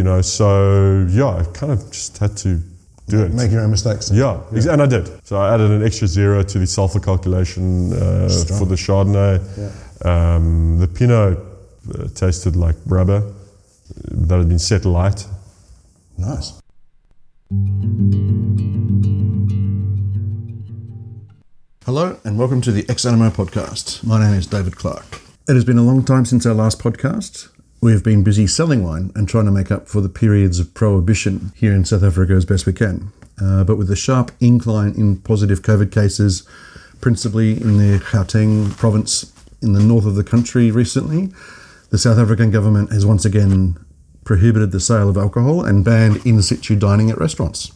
you know, so yeah, I kind of just had to do it. Make your own mistakes. Yeah, ex- and I did. So I added an extra zero to the sulfur calculation uh, for the Chardonnay. Um, the Pinot uh, tasted like rubber that had been set light. Nice. Hello and welcome to the Ex Animo podcast. My name is David Clark. It has been a long time since our last podcast. We have been busy selling wine and trying to make up for the periods of prohibition here in South Africa as best we can. Uh, but with the sharp incline in positive COVID cases, principally in the Gauteng province in the north of the country recently, the South African government has once again prohibited the sale of alcohol and banned in situ dining at restaurants.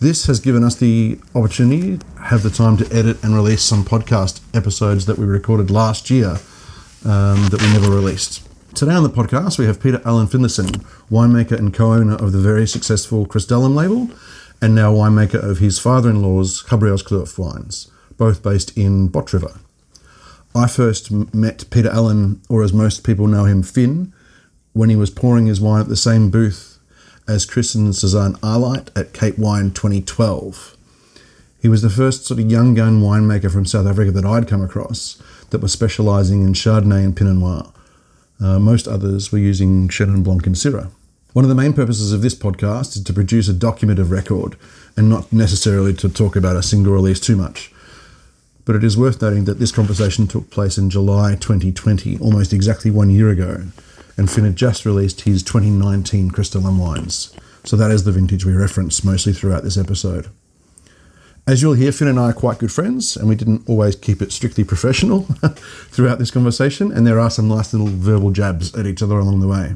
This has given us the opportunity to have the time to edit and release some podcast episodes that we recorded last year um, that we never released. Today on the podcast, we have Peter-Allan Finlayson, winemaker and co owner of the very successful Chris Crystallum label, and now winemaker of his father in law's Gabrielskloof wines, both based in Bottriver. I first met Peter-Allan, or as most people know him, Finn, when he was pouring his wine at the same booth as Chris and Suzaan Alheit at Cape Wine 2012. He was the first sort of young gun winemaker from South Africa that I'd come across that was specialising in Chardonnay and Pinot Noir. Uh, most others were using Chenin Blanc and Syrah. One of the main purposes of this podcast is to produce a document of record and not necessarily to talk about a single release too much. But it is worth noting that this conversation took place in July 2020, almost exactly one year ago, and Finn had just released his 2019 Crystallum wines. So that is the vintage we reference mostly throughout this episode. As you'll hear, Finn and I are quite good friends, and we didn't always keep it strictly professional throughout this conversation, and there are some nice little verbal jabs at each other along the way.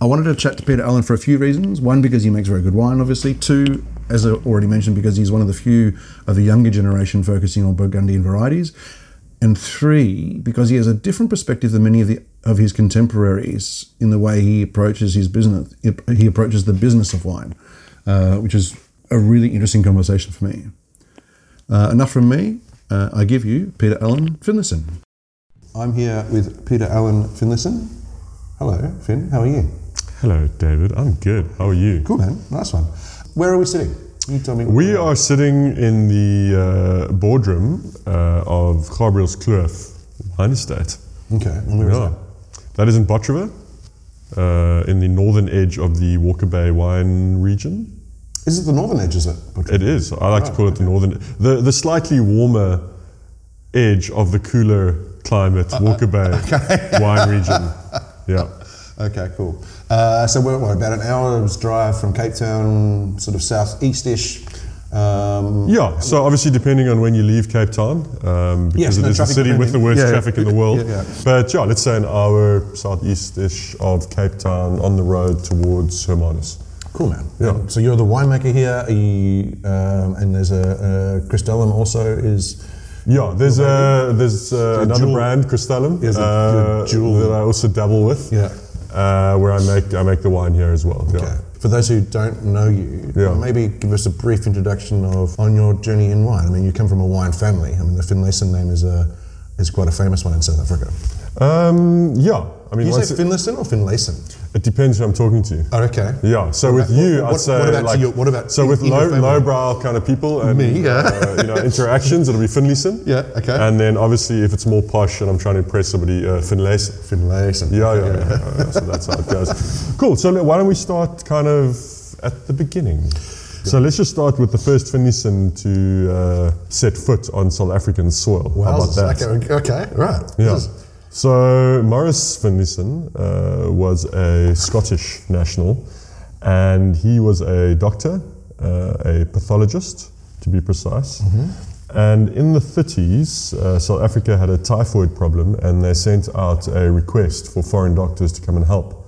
I wanted to chat to Peter-Allan for a few reasons. One, because he makes very good wine, obviously. Two, as I already mentioned, because he's one of the few of the younger generation focusing on Burgundian varieties. And three, because he has a different perspective than many of the of his contemporaries in the way he approaches his business. He approaches the business of wine, uh, which is a really interesting conversation for me. Uh, enough from me. Uh, I give you Peter-Allan Finlayson. I'm here with Peter-Allan Finlayson. Hello, Finn. How are you? Hello, David. I'm good. How are you? Cool, man. Nice one. Where are we sitting? You tell me. We are sitting in the uh, boardroom uh, of Gabrielskloof Wine Estate. Okay. And where is Yeah. that? That is in Bottriver, uh, in the northern edge of the Walker Bay wine region. Is it the northern edge? Is it? It is. I like to call it the northern, the, the slightly warmer edge of the cooler climate Walker Bay wine region. Yeah. Okay, cool. Uh, so we're what, about an hour's drive from Cape Town, sort of southeast-ish. Um, Yeah, so obviously depending on when you leave Cape Town, um, because Yes, it no, is the traffic city with the worst Yeah, yeah. traffic in the world. Yeah. But yeah, let's say an hour southeast-ish of Cape Town on the road towards Hermanus. Cool, man. Yeah. So you're the winemaker here, you, um, and there's a, a Crystallum also is. Yeah, there's a there's uh, another jewel- brand, Crystallum, There's a- uh, that I also dabble with. Yeah. uh, where I make I make the wine here as well. Okay. Yeah. For those who don't know you, Yeah. maybe give us a brief introduction of on your journey in wine. I mean, you come from a wine family. I mean, the Finlayson name is a is quite a famous one in South Africa. Um, yeah, I mean, You say Finlayson or Finlayson? it depends who I'm talking to. Oh, okay. Yeah, so with you, what- I'd say what about like, your- what about so in- with in low lowbrow kind of people and Me, yeah. uh, you know interactions, it'll be Finlayson. Yeah, okay. And then obviously if it's more posh and I'm trying to impress somebody, uh, Finlayson. Finlayson. Yeah, yeah, yeah, yeah. So that's how it goes. Cool. So why don't we start kind of at the beginning? So let's just start with the first Finlayson to uh, set foot on South African soil. How about that? Okay, okay, right. Yeah. This is- So Morris Finlayson uh, was a Scottish national, and he was a doctor, uh, a pathologist, to be precise. And in the 30s, uh, South Africa had a typhoid problem, and they sent out a request for foreign doctors to come and help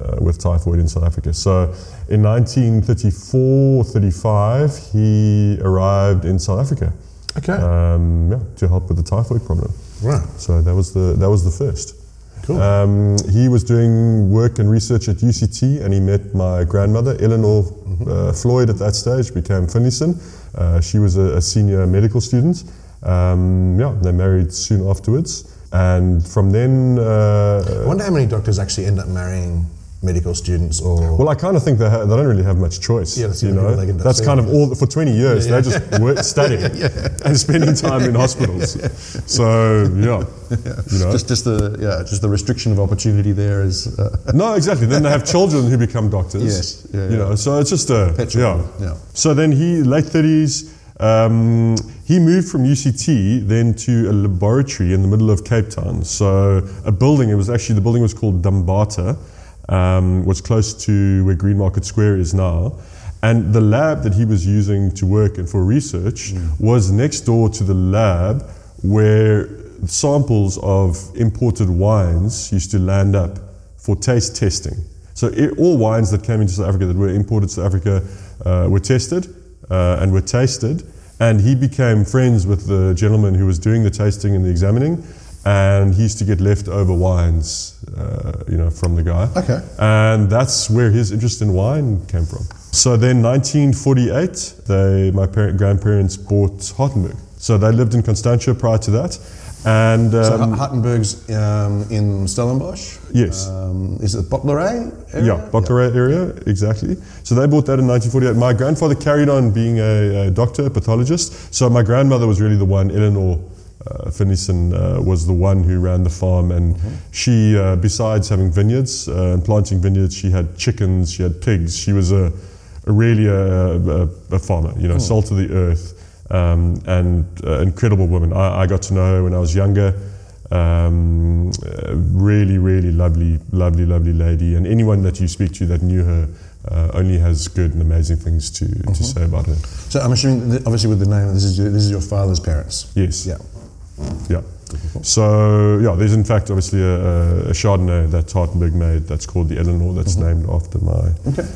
uh, with typhoid in South Africa. So in 1934 35, he arrived in South Africa Okay. um, yeah, to help with the typhoid problem. Right. So that was the that was the first. Cool. Um, he was doing work and research at UCT, and he met my grandmother, Eleanor uh, Floyd, at that stage, became Finlayson. Uh, she was a, a senior medical student. Um, yeah, they married soon afterwards, and from then, I uh, wonder how many doctors actually end up marrying medical students or Well, I kind of think they, ha- they don't really have much choice. Yeah, that's you know, they can that's kind of all for 20 years. Yeah, yeah. They just work studying and spending time in hospitals. So yeah, you know. just just the yeah just the restriction of opportunity there is uh, no, exactly. Then they have children who become doctors. Yes, yeah, You know, so it's just a Perpetual, yeah. yeah. So then he late 30s. Um, he moved from UCT then to a laboratory in the middle of Cape Town. So a building. It was actually the building was called Dumbata. Um, was close to where Green Market Square is now. And the lab that he was using to work and for research was next door to the lab where samples of imported wines used to land up for taste testing. So i all wines that came into South Africa that were imported to South Africa uh, were tested uh, and were tasted. And he became friends with the gentleman who was doing the tasting and the examining. And he used to get leftover wines, uh, you know, from the guy. Okay. And that's where his interest in wine came from. So then, 1948, they, my parent, grandparents bought Hartenberg. So they lived in Constantia prior to that. And so um, Hartenberg's um, in Stellenbosch. Yes. Um, is it Bottelary? Yeah, Bottelary area, exactly. So they bought that in 1948. My grandfather carried on being a, a doctor, a pathologist. So my grandmother was really the one, Eleanor uh, Finlayson, uh, was the one who ran the farm. And she, uh, besides having vineyards uh, and planting vineyards, she had chickens, she had pigs. She was a, a really a, a, a farmer, you know, salt of the earth. Um, and uh, incredible woman. I, I got to know her when I was younger. Um, uh, really, really lovely, lovely, lovely lady. And anyone that you speak to that knew her uh, only has good and amazing things to, to say about her. So I'm assuming, obviously, with the name, this is your, this is your father's parents. Yes. Yeah. Yeah. So yeah, there's in fact obviously a, a, Chardonnay that Hartenberg made that's called the Eleanor. That's named after my Okay.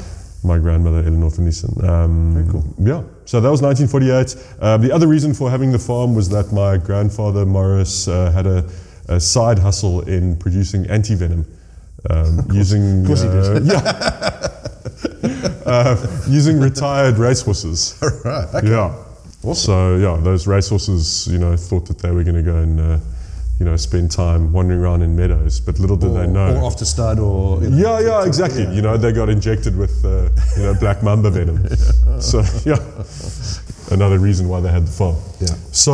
my grandmother Eleanor Finlayson. Um, Very cool. Yeah. So that was 1948. Uh, the other reason for having the farm was that my grandfather Morris uh, had a, a side hustle in producing anti venom. Um, using Of course he did. uh, yeah, uh, using retired racehorses. right. Okay. Yeah. So yeah, those racehorses, you know, thought that they were going to go and, uh, you know, spend time wandering around in meadows, but little did Or, they know. or off to stud, or you know, yeah, yeah, exactly. You know, they got injected with, uh, you know, black mamba venom. so yeah, another reason why they had the farm. Yeah. So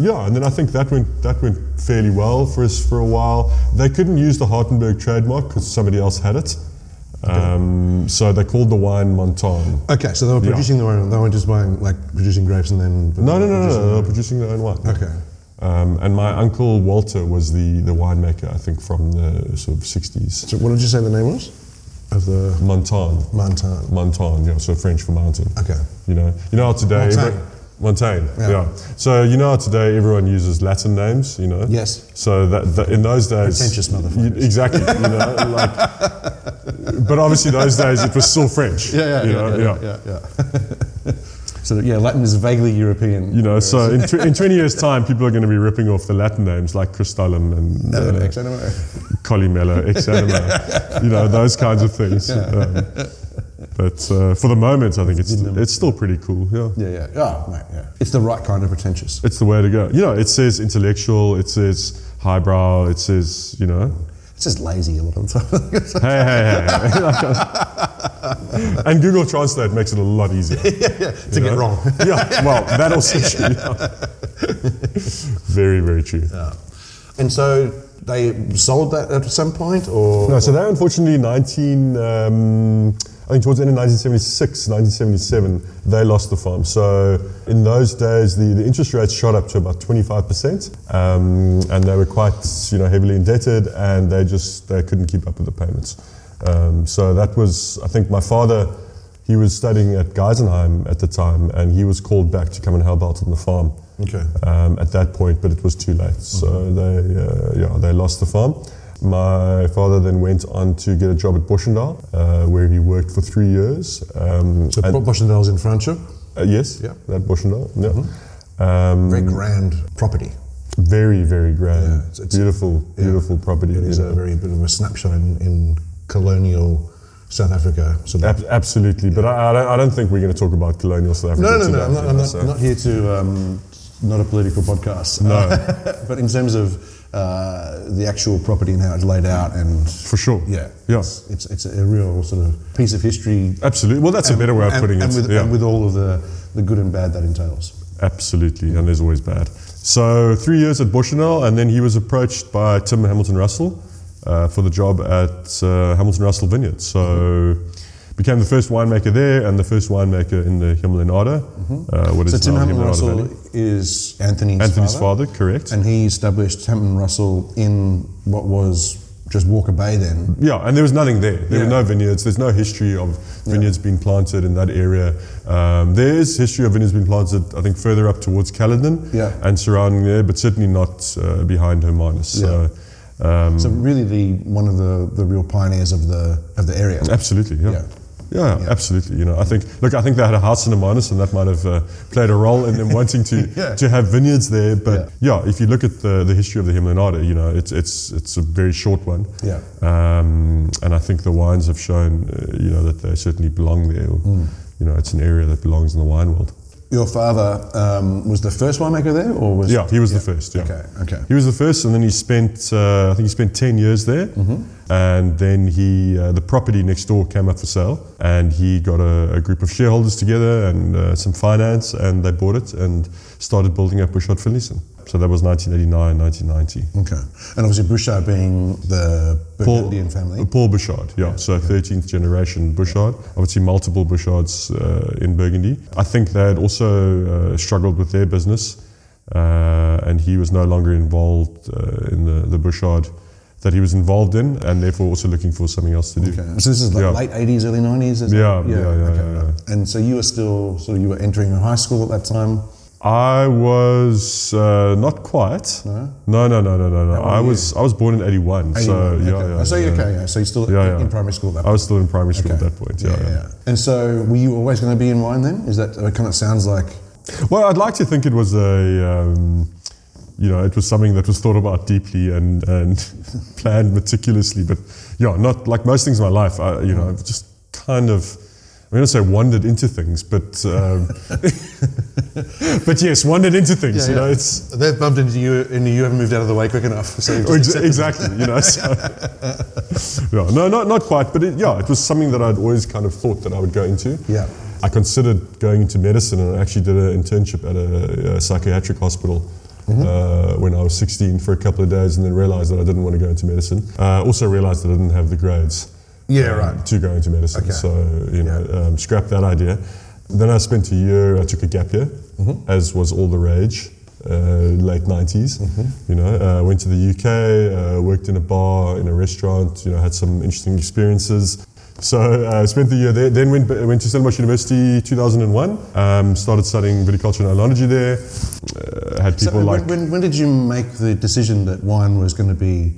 yeah, and then I think that went that went fairly well for us for a while. They couldn't use the Hartenberg trademark because somebody else had it. Um, so they called the wine Montagne. Okay, so they were Yeah. producing their own. They weren't just buying like producing grapes and then. No, no, no, no, no. They were producing their own wine. Okay. Um, and my uncle Walter was the, the winemaker, I think, from the sort of 60s. So what did you say the name was? Of the Montagne. Montagne. Montagne, yeah, so French for mountain. Okay. You know, you know how today Montagne. Montagne, Yeah. yeah. So you know today everyone uses Latin names, you know. Yes. So that, that in those days, Pretentious motherfuckers. you- exactly. You know, like, but obviously those days it was still French. Yeah, yeah, yeah, know, yeah, yeah, yeah. so yeah, Latin is vaguely European. You know, so in, tw- in 20 years' time, people are going to be ripping off the Latin names like Crystallum and Uh, uh, ex animo. Columella, ex animo, you know, those kinds of things. Um, but uh, for the moment, I think it's it's still pretty cool. Yeah, Yeah, yeah. Oh, mate, yeah. It's the right kind of pretentious. it's the way to go. You know, it says intellectual, it says highbrow, it says you know, It's just lazy a lot of the time. hey, hey, hey. and Google Translate makes it a lot easier. to get wrong. yeah, well, that also true. yeah. very, very true. And so they sold that at some point, or No, so they unfortunately 19, um, I think towards the end of 1976, 1977, they lost the farm. So in those days, the, the interest rates shot up to about 25%, um, and they were quite, you know, heavily indebted, and they just they couldn't keep up with the payments. Um, so that was, I think, my father. He was studying at Geisenheim at the time, and he was called back to come and help out on the farm Okay. um, at that point, but it was too late. So they, uh, yeah, they lost the farm. My father then went on to get a job at Boschendal, uh, where he worked for three years. Um, So Boschendal's in Franschhoek, uh, yes, Yeah. that Boschendal. Yeah. Um, very grand property. very, very grand, Yeah, it's- it's- beautiful, yeah. beautiful property. It is you a very bit of a snapshot in, in colonial South Africa. So Ab- absolutely, but I, I, don't, I don't think we're going to talk about colonial South Africa. no, no, no, today, no. I'm, not, I'm not, so- not here to. Um, not a political podcast. No. but in terms of uh, the actual property and how it's laid out, and For sure. yeah, Yeah. it's, it's it's a real sort of piece of history. Absolutely. Well, that's a better way of and, putting and it. With, yeah. and with all of the, the good and bad that entails. Absolutely, and there's always bad. So three years at Boschendal, and then he was approached by Tim Hamilton Russell uh, for the job at uh, Hamilton Russell Vineyard. So became the first winemaker there and the first winemaker in the Hemel-en-Aarde. Uh, what is So Tim Hamilton Russell is Anthony's, Anthony's father, father, correct? and he established Hamilton Russell in what was just Walker Bay then. Yeah, and there was nothing there. There Yeah. were no vineyards. There's no history of vineyards being planted in that area. Um, there is history of vineyards being planted, I think, further up towards Caledon Yeah. and surrounding there, but certainly not uh, behind Hermanus. So, um, So really, the one of the, the real pioneers of the of the area. absolutely, yeah. Yeah. Yeah, Yeah. absolutely. You know, I think. Look, I think they had a house in Hermanus, and that might have uh, played a role in them wanting to Yeah. to have vineyards there. But yeah. if you look at the, the history of the Hemel-en-Aarde, you know, it's it's it's a very short one. Yeah. Um, and I think the wines have shown, uh, you know, that they certainly belong there. Hmm. You know, it's an area that belongs in the wine world. Your father um, was the first winemaker there, or was Yeah, he was the first. Yeah. Okay, okay. He was the first, and then he spent, uh, I think he spent ten years there, Mm-hmm. and then he, uh, the property next door came up for sale, and he got a, a group of shareholders together and uh, some finance, and they bought it and started building up Bouchard Finlayson. So that was 1989, 1990. Okay, and obviously Bouchard being the Burgundian family. Paul Bouchard, yeah. So 13th generation Bouchard. Obviously, multiple Bouchards uh, in Burgundy. I think they had also uh, struggled with their business, uh, and he was no longer involved uh, in the, the Bouchard that he was involved in, and therefore also looking for something else to do. Okay, so this is like Yeah. late eighties, early nineties. Yeah, yeah, yeah, yeah, yeah. And so you were still, so you were entering high school at that time. I was uh, not quite. No? No, no, no, no, no, no. I was I was born in 81. So 81, yeah, okay. yeah. So yeah. you okay, yeah. So you're still Yeah, in, yeah. in primary school at that I was still in primary school Okay. at that point. Yeah, yeah. And so were you always going to be in wine then? Is that it? Kind of sounds like. Well, I'd like to think it was a, um, you know, it was something that was thought about deeply and, and planned meticulously. But yeah, not like most things in my life. I, you know, I've just kind of, I'm going to say wandered into things, but um, but yes, wandered into things. you know, it's they've bumped into you, and you haven't moved out of the way quick enough. So you or just exactly, you know. So, yeah, no, not not quite, but it, yeah, it was something that I'd always kind of thought that I would go into. Yeah. I considered going into medicine, and I actually did an internship at a, a psychiatric hospital. Uh, when I was 16 for a couple of days, and then realized that I didn't want to go into medicine. Uh, also realized that I didn't have the grades Yeah, um, right. to go into medicine. Okay. So, you know, um, scrap that idea. Then I spent a year, I took a gap year, Mm-hmm. as was all the rage, uh, late 90s. Mm-hmm. You know, uh, went to the UK, uh, worked in a bar, in a restaurant, you know, had some interesting experiences. So I uh, spent the year there, then went, went to Stellenbosch University 2001, um, started studying viticulture and oenology there. Uh, had So people when, like... when, when did you make the decision that wine was going to be?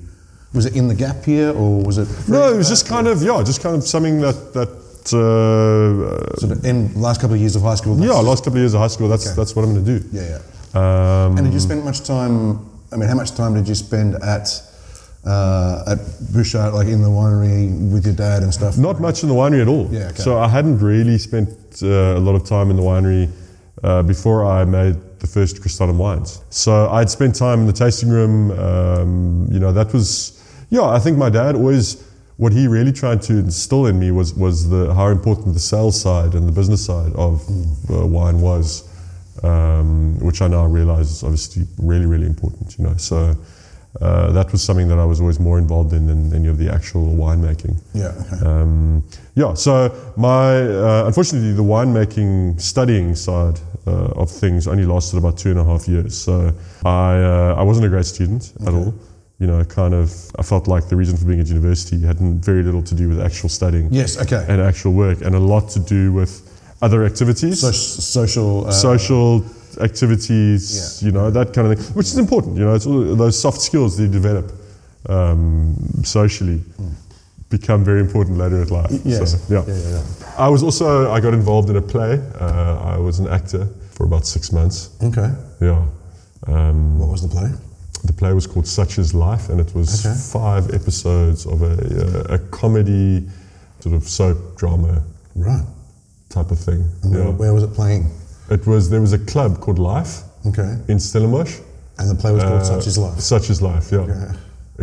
Was it in the gap year, or was it? no, it was just kind of, yeah, just kind of something that, that uh, sort of in the last couple of years of high school. yeah, last couple of years of high school, that's, Okay. that's what I'm going to do. yeah, yeah. Um, And did you spend much time? I mean, how much time did you spend at uh, at Bouchard, like in the winery with your dad and stuff? Not much in the winery at all. Yeah, okay. So I hadn't really spent uh, a lot of time in the winery uh, before I made the first Crystallum wines. So I'd spent time in the tasting room. Um, you know, that was, yeah, I think my dad always, what he really tried to instill in me was, was the, how important the sales side and the business side of uh, wine was, um, which I now realize is obviously really, really important, you know. So uh, that was something that I was always more involved in than any of the actual winemaking. Yeah. Um, yeah, so my uh, unfortunately the winemaking studying side uh, of things only lasted about two and a half years. So I uh, I wasn't a great student at all. You know, kind of I felt like the reason for being at university had very little to do with actual studying yes. Okay. and actual work, and a lot to do with other activities, So, social. Uh, social activities, Yeah. you know, that kind of thing, which is important. You know, it's all those soft skills that you develop um, socially become very important later in life. Yes. So, yeah. Yeah, yeah, yeah. I was also I got involved in a play. Uh, I was an actor for about six months. Okay. Yeah. Um, What was the play? The play was called Such Is Life, and it was Okay. five episodes of a, a, a comedy, sort of soap drama Right. type of thing. And where, Yeah. where was it playing? It was there was a club called Life Okay. in Stellenbosch, And the play was called Uh, Such Is Life. Such is life, yeah. Yeah.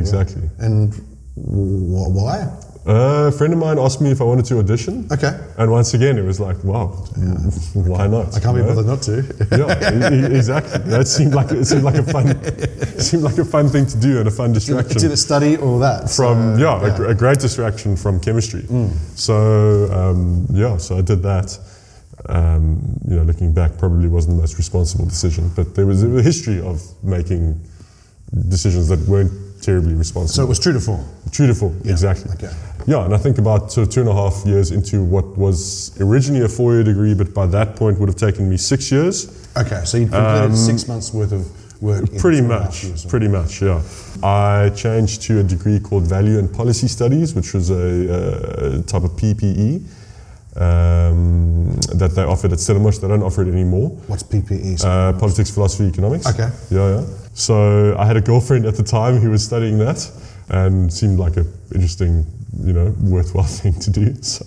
Exactly. And wh- why? Uh, a friend of mine asked me if I wanted to audition. Okay. And once again, it was like, wow, why not? I can't be bothered not to. yeah, e- exactly. That seemed like it seemed like a fun, seemed like a fun thing to do and a fun distraction. It's either study or that. from so, yeah, A, a great distraction from chemistry. So um, yeah, so I did that. Um, you know, looking back, probably wasn't the most responsible decision, but there was a history of making decisions that weren't terribly responsible. So it was true to form. True to form, exactly. okay. Yeah, and I think about sort of two and a half years into what was originally a four-year degree, but by that point would have taken me six years. Okay, so you completed six months worth of work. Um, Pretty two and a half much, pretty much, yeah. I changed to a degree called Value and Policy Studies, which was a, uh type of PPE um, that they offered at Stellenbosch. They don't offer it anymore. What's PPE? Uh, politics, philosophy, economics. Okay. Yeah, yeah. So I had a girlfriend at the time who was studying that, and seemed like an interesting, you know, worthwhile thing to do. So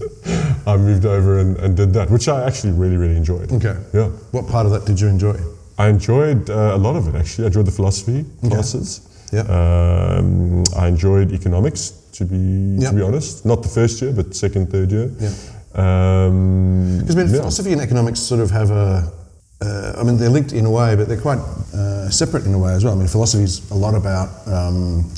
I moved over and, and did that, which I actually really, really enjoyed. okay. Yeah. What part of that did you enjoy? I enjoyed uh, a lot of it actually. I enjoyed the philosophy classes. Yeah. Um, I enjoyed economics to be Yeah. to be honest. Not the first year, but second, third year. Yeah. Um, Because I mean, yeah. philosophy and economics sort of have a. Uh, I mean, they're linked in a way, but they're quite uh, separate in a way as well. I mean, philosophy is a lot about um,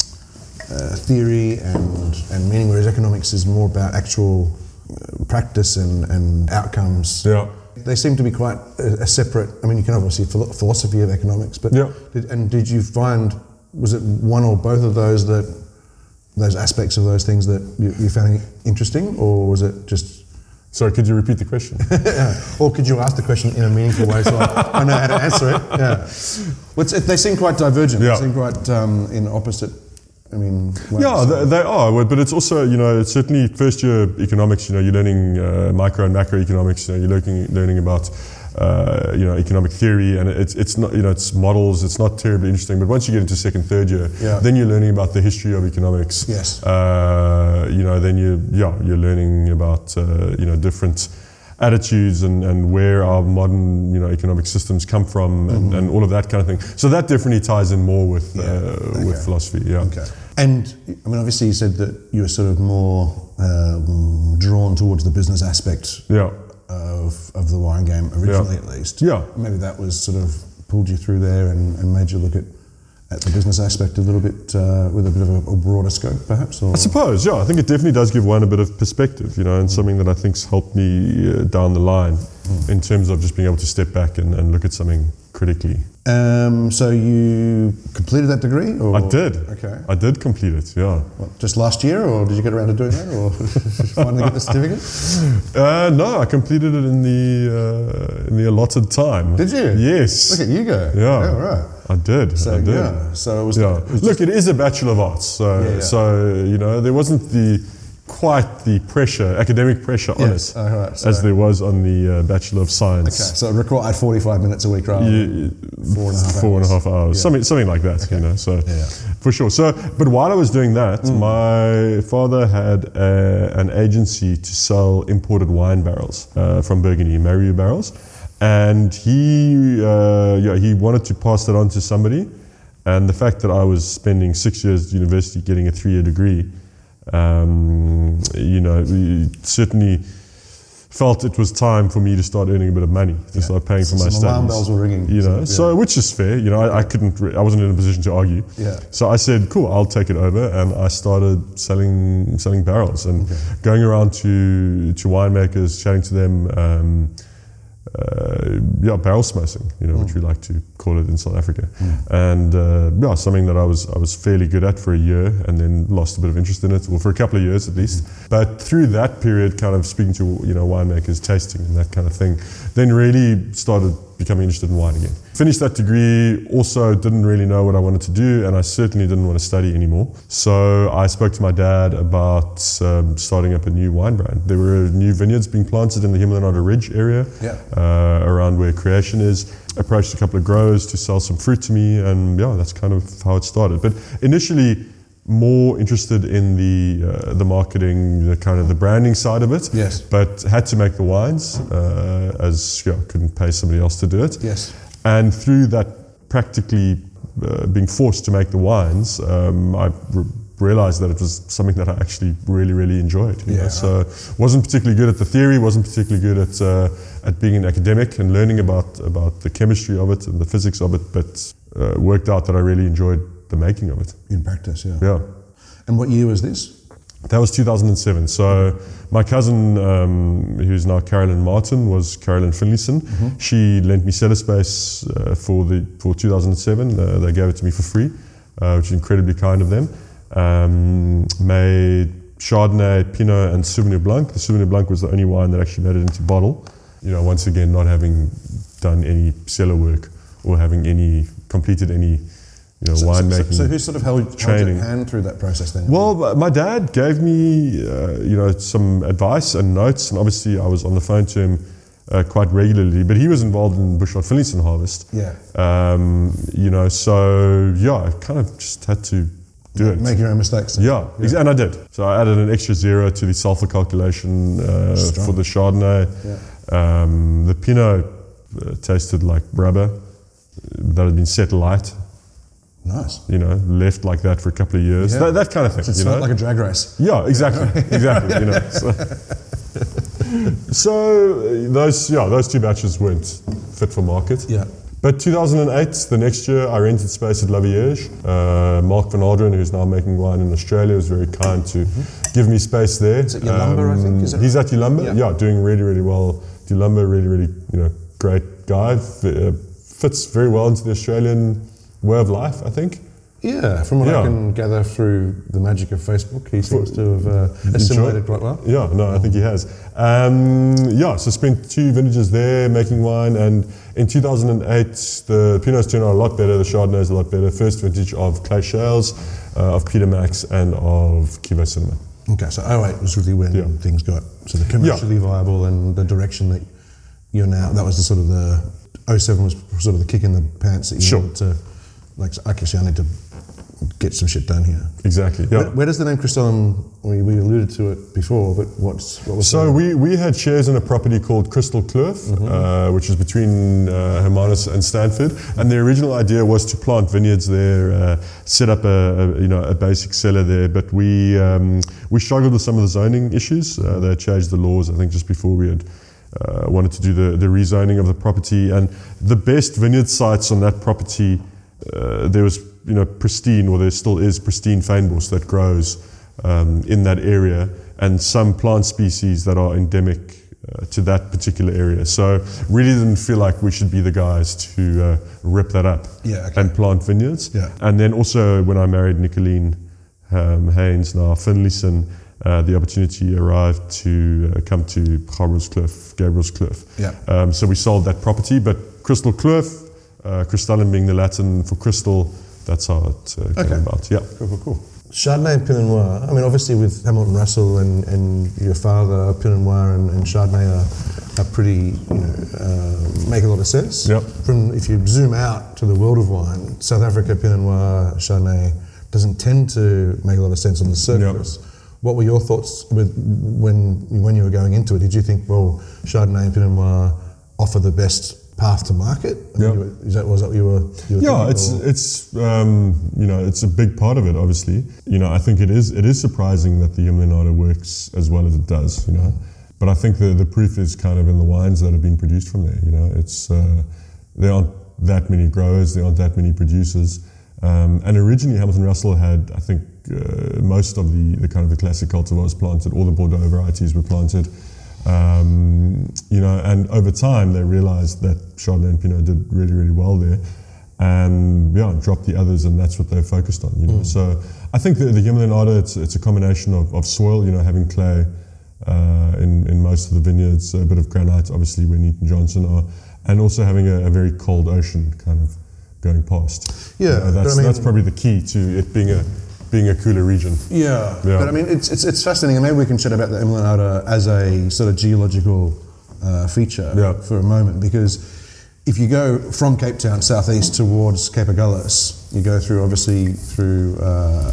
uh, theory and, and meaning, whereas economics is more about actual uh, practice and, and outcomes. Yeah. They seem to be quite a, a separate. I mean, you can obviously philo- philosophy of economics, but Yeah. did, and did you find was it one or both of those that those aspects of those things that you, you found interesting, or was it just Sorry, could you repeat the question? or could you ask the question in a meaningful way so I, I know how to answer it? Yeah. Well, they seem quite divergent. Yeah. They seem quite um, in opposite. I mean. Yeah, they, they are, but it's also, you know, it's certainly first year economics, you know, you're learning uh, micro and macroeconomics, you know, you're learning, learning about, uh, you know, economic theory, and it's, it's not, you know, it's models, it's not terribly interesting, but once you get into second, third year, Yeah. then you're learning about the history of economics. Yes. Uh, you know, then you, yeah, you're learning about, uh, you know, different attitudes and, and where our modern, you know, economic systems come from and, and all of that kind of thing. So that definitely ties in more with, uh, Mm-hmm. okay. with philosophy, yeah. Okay. And I mean, obviously, you said that you were sort of more um, drawn towards the business aspect Yeah. of, of the wine game originally, at least. Yeah. Maybe that was sort of pulled you through there and, and made you look at, at the business aspect a little bit uh, with a bit of a, a broader scope, perhaps. Or I suppose, yeah. I think it definitely does give one a bit of perspective, you know, and something that I think's helped me uh, down the line in terms of just being able to step back and, and look at something critically. Um, so you completed that degree? Or? I did. Okay. I did complete it, yeah. What, just last year, or did you get around to doing that, or did you finally get the certificate? Uh, no, I completed it in the uh, in the allotted time. Did you? Yes. Look at you go. Yeah. Yeah, right. I did. So I did. yeah, so it was. Yeah. it was Look, it is a Bachelor of Arts, so Yeah, yeah. so you know there wasn't the quite the pressure, academic pressure on Yes, it, oh, right, so- as there was on the uh, Bachelor of Science. okay, so it required forty-five minutes a week rather Yeah, four and a half four and a hours. half hours, Yeah. something something like that, you know. So Yeah. for sure. So, but while I was doing that, Mm. my father had a, an agency to sell imported wine barrels uh, from Burgundy, Mariu barrels, and he uh, yeah he wanted to pass that on to somebody, and the fact that I was spending six years at university getting a three-year degree, um, you know, we certainly felt it was time for me to start earning a bit of money to start paying for my studies. alarm bells were ringing. You know, Yeah. so which is fair. You know, I, I couldn't, re- I wasn't in a position to argue. Yeah. So I said, cool, I'll take it over, and I started selling selling barrels and going around to to winemakers, chatting to them. Um, uh, yeah, barrel smashing, you know, which we like to call it in South Africa, and uh, yeah, something that I was I was fairly good at for a year, and then lost a bit of interest in it, well, for a couple of years at least. But through that period, kind of speaking to you know winemakers, tasting and that kind of thing, then really started becoming interested in wine again. Finished that degree, also didn't really know what I wanted to do, and I certainly didn't want to study anymore. So I spoke to my dad about um, starting up a new wine brand. There were new vineyards being planted in the Hemel-en-Aarde Ridge area Yeah. uh, around where creation is. Approached a couple of growers to sell some fruit to me, and yeah, that's kind of how it started. But initially, more interested in the uh, the marketing, the kind of the branding side of it. Yes. But had to make the wines uh, as yeah, couldn't pay somebody else to do it. Yes. And through that practically uh, being forced to make the wines, um, I re- realized that it was something that I actually really, really enjoyed. you know. Yeah. So wasn't particularly good at the theory, wasn't particularly good at uh, at being an academic and learning about about the chemistry of it and the physics of it, but uh, worked out that I really enjoyed the making of it. In practice, yeah. Yeah. And what year was this? That was 2007. So my cousin, um, who's now Carolyn Martin, was Carolyn Finlayson. She lent me cellar space uh, for the for 2007. Uh, they gave it to me for free, uh, which is incredibly kind of them. Um, made Chardonnay, Pinot, and Sauvignon Blanc. The Sauvignon Blanc was the only wine that actually made it into bottle. You know, once again, not having done any cellar work or having any completed any, you know, So, so, winemaking. so who sort of held, held your training. hand through that process then? Well, my dad gave me, uh, you know, some advice and notes, and obviously I was on the phone to him uh, quite regularly. But he was involved in Bouchard Finlayson harvest. yeah. Um, you know, so yeah, I kind of just had to do it. Make your own mistakes. yeah, ex- and I did. So I added an extra zero to the sulfur calculation uh, for the Chardonnay. Yeah. Um, the Pinot uh, tasted like rubber that had been set light. Nice. You know, left like that for a couple of years. Yeah. That, that kind of thing. So it's you not know? like a drag race. Yeah, exactly, exactly. You know, so, so those yeah those two batches weren't fit for market. Yeah. But 2008, the next year, I rented space at La Vierge. Uh, Marc van Halderen, who's now making wine in Australia, was very kind to give me space there. Is it Yalumba, I think, is it he's at Yalumba. Yeah. Yeah. doing really, really well. Yalumba, really, really, you know, great guy. Uh, fits very well into the Australian way of life, I think. Yeah, from what I can gather through the magic of Facebook, he seems to have uh, assimilated quite well. Yeah, no, I think he has. Um, yeah, so spent two vintages there making wine, and in 2008, the Pinots turned out a lot better, the Chardonnay's a lot better. First vintage of Clay Shales, uh, of Peter Max, and of Cuvée Cinéma. Okay, so 08 was really when Yeah. things got sort of commercially viable and the direction that you're now. That was the sort of the 07 was sort of the kick in the pants that you Sure. to, like, okay, so I need to get some shit done here. Exactly, yeah. Where, where does the name Crystallum, we, we alluded to it before, but what's, what was So we, we had shares in a property called Crystal Kloof, uh, which is between uh, Hermanus and Stanford. And the original idea was to plant vineyards there, uh, set up a, a you know a basic cellar there. But we um, we struggled with some of the zoning issues. Uh, they changed the laws, I think, just before we had. Uh, wanted to do the, the rezoning of the property and the best vineyard sites on that property uh, there was you know pristine or there still is pristine fynbos that grows um, in that area and some plant species that are endemic uh, to that particular area. So really didn't feel like we should be the guys to uh, rip that up Yeah, okay. and plant vineyards. Yeah. And then also when I married Nicoline um, Heyns, now Finlayson, uh, the opportunity arrived to uh, come to Gabrielskloof, Gabriel's Cliff. Yeah. Um, so we sold that property, but Crystal Kloof, uh, crystallum being the Latin for crystal, that's how it uh, came Okay. about. Yeah. Cool, cool, cool. Chardonnay and Pinot Noir. I mean, obviously with Hamilton Russell and, and your father, Pinot Noir and, and Chardonnay are, are pretty, you know, uh, make a lot of sense. Yep. From if you zoom out to the world of wine, South Africa Pinot Noir, Chardonnay doesn't tend to make a lot of sense on the surface. What were your thoughts with when when you were going into it? Did you think, well, Chardonnay and Pinot Noir offer the best path to market? I mean, Yep. were- Is that was that what you were? You were Yeah, it's or- it's um, you know it's a big part of it. Obviously, you know I think it is it is surprising that the Hemel-en-Aarde works as well as it does. You know, but I think the the proof is kind of in the wines that have been produced from there. You know, it's uh, there aren't that many growers, there aren't that many producers, um, and originally Hamilton Russell had I think uh, most of the the kind of the classic cultivars planted. All the Bordeaux varieties were planted. Um, you know, and over time they realized that Chardonnay and Pinot did really, really well there, and yeah, dropped the others, and that's what they focused on. You know, so I think the, the Hemel-en-Aarde it's it's a combination of, of soil, you know, having clay uh, in in most of the vineyards, a bit of granite, obviously where Newton Johnson are, and also having a, a very cold ocean kind of going past. Yeah, You know, that's I mean- that's probably the key to it being a being a cooler region. Yeah, Yeah. but I mean, it's, it's, it's fascinating, and maybe we can chat about the Hemel-en-Aarde as a sort of geological uh, feature Yeah. for a moment, because if you go from Cape Town southeast towards Cape Agulhas, you go through obviously through uh,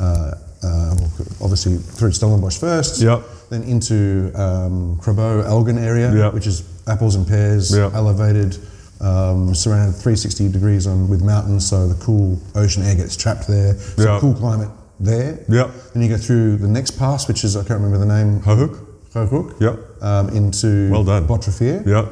uh, uh, obviously through Stellenbosch first, Yeah. then into um, Grabouw Elgin area, Yeah. which is apples and pears, Yeah. elevated, Um, surrounded 360 degrees on with mountains, so the cool ocean air gets trapped there. So Yeah. cool climate there. Yeah. Then you go through the next pass, which is I can't remember the name. Houw Hoek? Hohuk. Yeah. Um, into Well done. Botrivier. Yeah.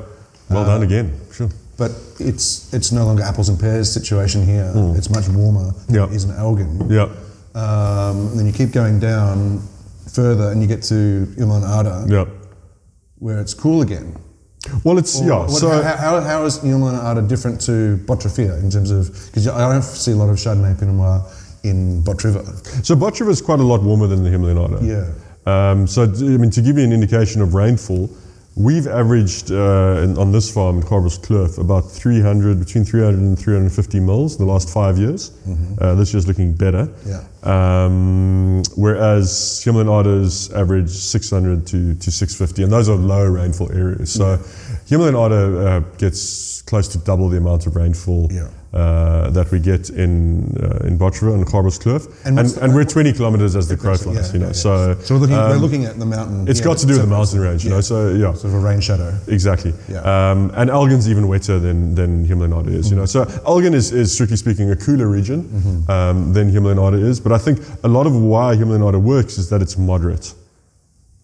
Well done again. Sure. But it's it's no longer apples and pears situation here. It's much warmer it is in Elgin. Yeah. Um, and then you keep going down further and you get to Ilman Ada, Yeah. where it's cool again. Well, it's yeah. What- so how, how, how is Ilman Ada different to Botrivier in terms of, because I don't see a lot of Chardonnay Pinot Noir in Botrivier. so Botrivier is quite a lot warmer than the Hemel-en-Aarde. Yeah. Um, so, I mean, to give you an indication of rainfall, we've averaged uh, in, on this farm in Gabrielskloof about 300, between 300 and 350 mils in the last five years. Uh, this year's looking better. Yeah. Um, whereas Hemel-en-Aarde's average 600 to, to 650, and those are low rainfall areas. So Hemel-en-Aarde uh, gets close to double the amount of rainfall Yeah. Uh, that we get in uh, in Botrivier and Gabrielskloof. And And, and, we're 20 kilometers as the crow Yeah, flies, you know. yeah, So, So we're looking, we're um, looking at the mountain. it's yeah, got to do with the mountain range, you yeah. know. So yeah, Sort of a rain shadow. exactly. Yeah. Um, and Elgin's even wetter than than Otter is, you know. So Elgin is, is strictly speaking a cooler region Mm-hmm. um, than Himalayan is, but I think a lot of why Himalayan works is that it's moderate.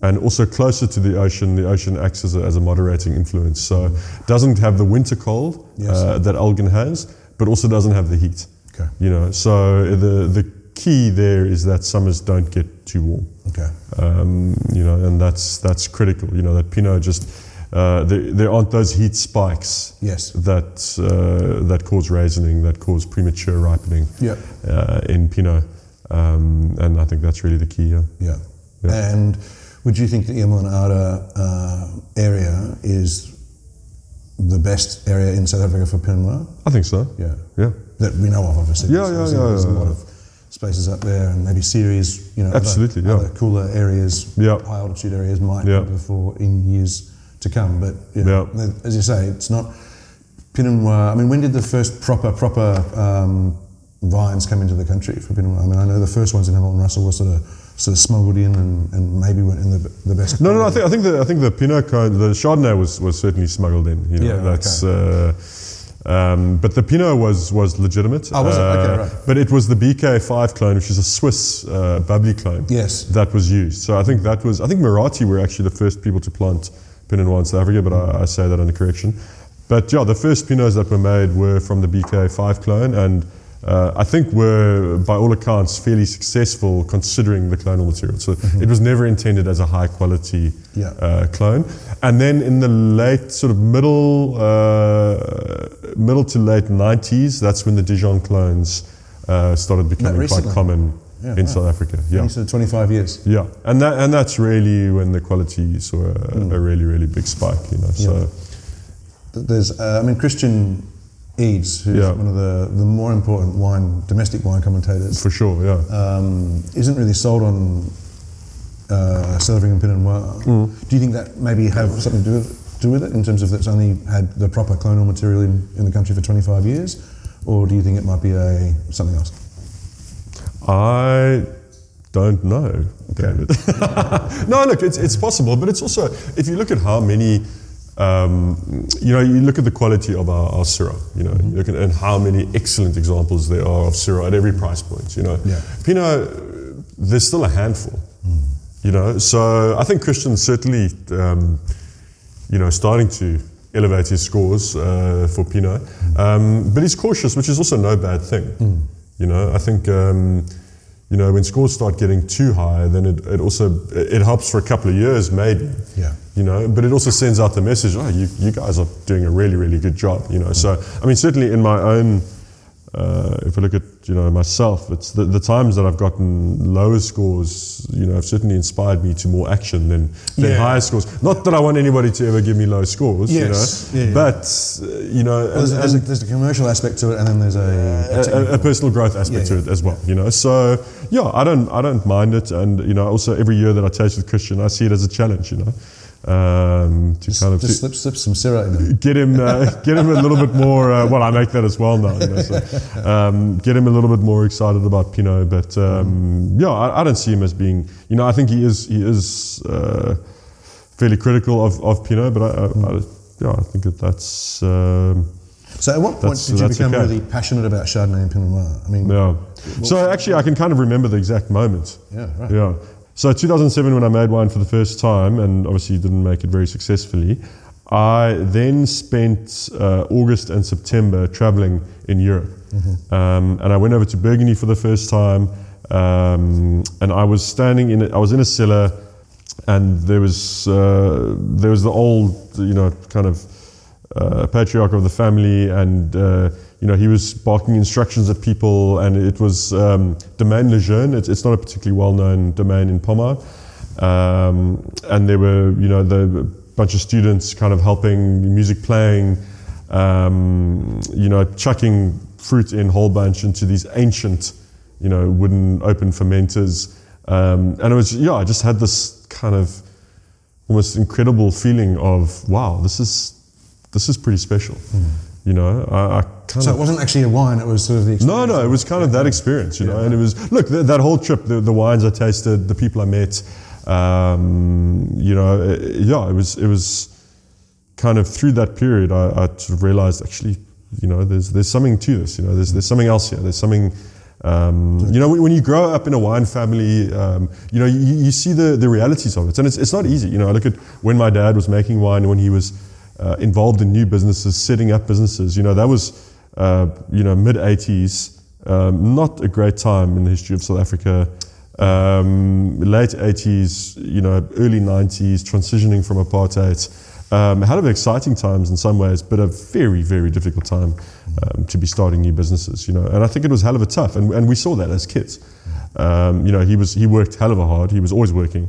And also closer to the ocean, the ocean acts as a, as a moderating influence. So it doesn't have the winter cold Yes. uh, that Elgin has, but also doesn't have the heat. Okay. You know, so the the key there is that summers don't get too warm. Okay. Um, you know, and that's that's critical. You know, that Pinot just uh, there, there aren't those heat spikes Yes. that uh, that cause raisining, that cause premature ripening Yeah. uh, in Pinot, um, and I think that's really the key. Yeah. Yeah. Yeah. And would you think the Ilman uh, area is the best area in South Africa for Pinot Noir? I think so. Yeah. Yeah. That we know of, obviously. Yeah, There's- yeah, yeah, There's yeah, a lot of spaces up there, and maybe series, you know, Absolutely, other, yeah. other cooler areas, Yeah. high altitude areas might Yeah. be before in years to come. But yeah, Yeah. as you say, it's not Pinot Noir. I mean, when did the first proper proper um, vines come into the country for Pinot Noir? I mean, I know the first ones in Hamilton Russell were sort of sort of smuggled in and, and maybe weren't in the the best. No, no, no. I think I think the I think the Pinot cone, the Chardonnay was was certainly smuggled in. You know, Yeah, that's. Uh, um, but the Pinot was was legitimate. Oh, was it? Okay, Uh, right. But it was the BK5 clone, which is a Swiss uh, bubbly clone. Yes. That was used. So I think that was. I think Muratie were actually the first people to plant Pinot Noir in South Africa, but I, I say that under correction. But yeah, the first Pinots that were made were from the BK5 clone, and uh, I think were, by all accounts, fairly successful considering the clonal material. So it was never intended as a high quality Mm-hmm. Yeah. uh, clone. And then in the late sort of middle uh, middle to late 90s, that's when the Dijon clones uh, started becoming quite common Yeah, in wow. South Africa. Yeah. Of 25 years. Yeah, and that and that's really when the quality saw a, a really really big spike, you know. So There's, uh, I mean, Christian Eedes, who's Yeah. one of the, the more important wine, domestic wine commentators, for sure, yeah. um, isn't really sold on uh, African Pinot Noir. Mm. Do you think that maybe have something to do with, do with it in terms of that's only had the proper clonal material in, in the country for 25 years? Or do you think it might be a something else? I don't know, David. no, look, it's, it's possible, but it's also, if you look at how many, um, you know, you look at the quality of our, our Syrah, you know, you look at and how many excellent examples there are of Syrah at every price point, you know. Yeah. Pinot, there's still a handful, you know, so I think Christian's certainly, um, you know, starting to elevate his scores uh, for Pinot. Um, but he's cautious, which is also no bad thing. You know, I think, um, you know, when scores start getting too high, then it, it also, it helps for a couple of years maybe. Yeah. You know, but it also sends out the message, oh, you, you guys are doing a really, really good job, you know. So, I mean, certainly in my own, uh, if I look at, you know, myself, it's the, the times that I've gotten lower scores, you know, have certainly inspired me to more action than, than Yeah. higher scores. Not that I want anybody to ever give me low scores, Yes. you know, Yeah, but, uh, you know, Well, there's, and- there's, a, there's a commercial aspect to it, and then there's a, a a, a personal growth aspect Yeah, to it as well, you know. So yeah, I don't I don't mind it, and you know, also every year that I taste with Christian, I see it as a challenge, you know, um, to kind of just slip, slip some syrup in there. get him uh, get him a little bit more. Uh, well, I make that as well now, you know. So, um, get him a little bit more excited about Pinot, but um, yeah, I, I don't see him as being, you know, I think he is he is uh, fairly critical of, of Pinot, but I, I, I, yeah, I think that that's. Um, So, at what point That's- did you become okay. really passionate about Chardonnay and Pinot Noir? I mean, Yeah. So actually, I can kind of remember the exact moment. Yeah, right. Yeah. So 2007, when I made wine for the first time, and obviously didn't make it very successfully, I then spent uh, August and September traveling in Europe, um, and I went over to Burgundy for the first time, um, and I was standing in. A, I was in a cellar, and there was uh, there was the old, you know, kind of uh, patriarch of the family, and uh, you know he was barking instructions at people, and it was um, Domaine Lejeune. It's, it's not a particularly well-known domain in Pommard, um, and there were you know the bunch of students kind of helping, music playing, um, you know, chucking fruit in whole bunch into these ancient, you know, wooden open fermenters, um, and it was yeah, I just had this kind of almost incredible feeling of wow, this is this is pretty special. You know, I, I kind so of it wasn't actually a wine; it was sort of the no, experience. no, it was kind of that experience, you know, and it was look th- that whole trip, the, the wines I tasted, the people I met, um, you know, uh, yeah, it was it was kind of through that period I, I sort of realized actually, you know, there's there's something to this, you know, there's there's something else here, there's something. Um, you know, when when you grow up in a wine family, um, you know, you, you see the, the realities of it. And it's, it's not easy. You know, I look at when my dad was making wine, when he was uh, involved in new businesses, setting up businesses, you know, that was, uh, you know, mid 80s, um, not a great time in the history of South Africa. Um, late 80s, you know, early 90s, transitioning from apartheid. Um, hell of exciting times in some ways, but a very, very difficult time um, to be starting new businesses, you know. And I think it was hell of a tough, and, and we saw that as kids. Um, you know, he was he worked hell of a hard. He was always working.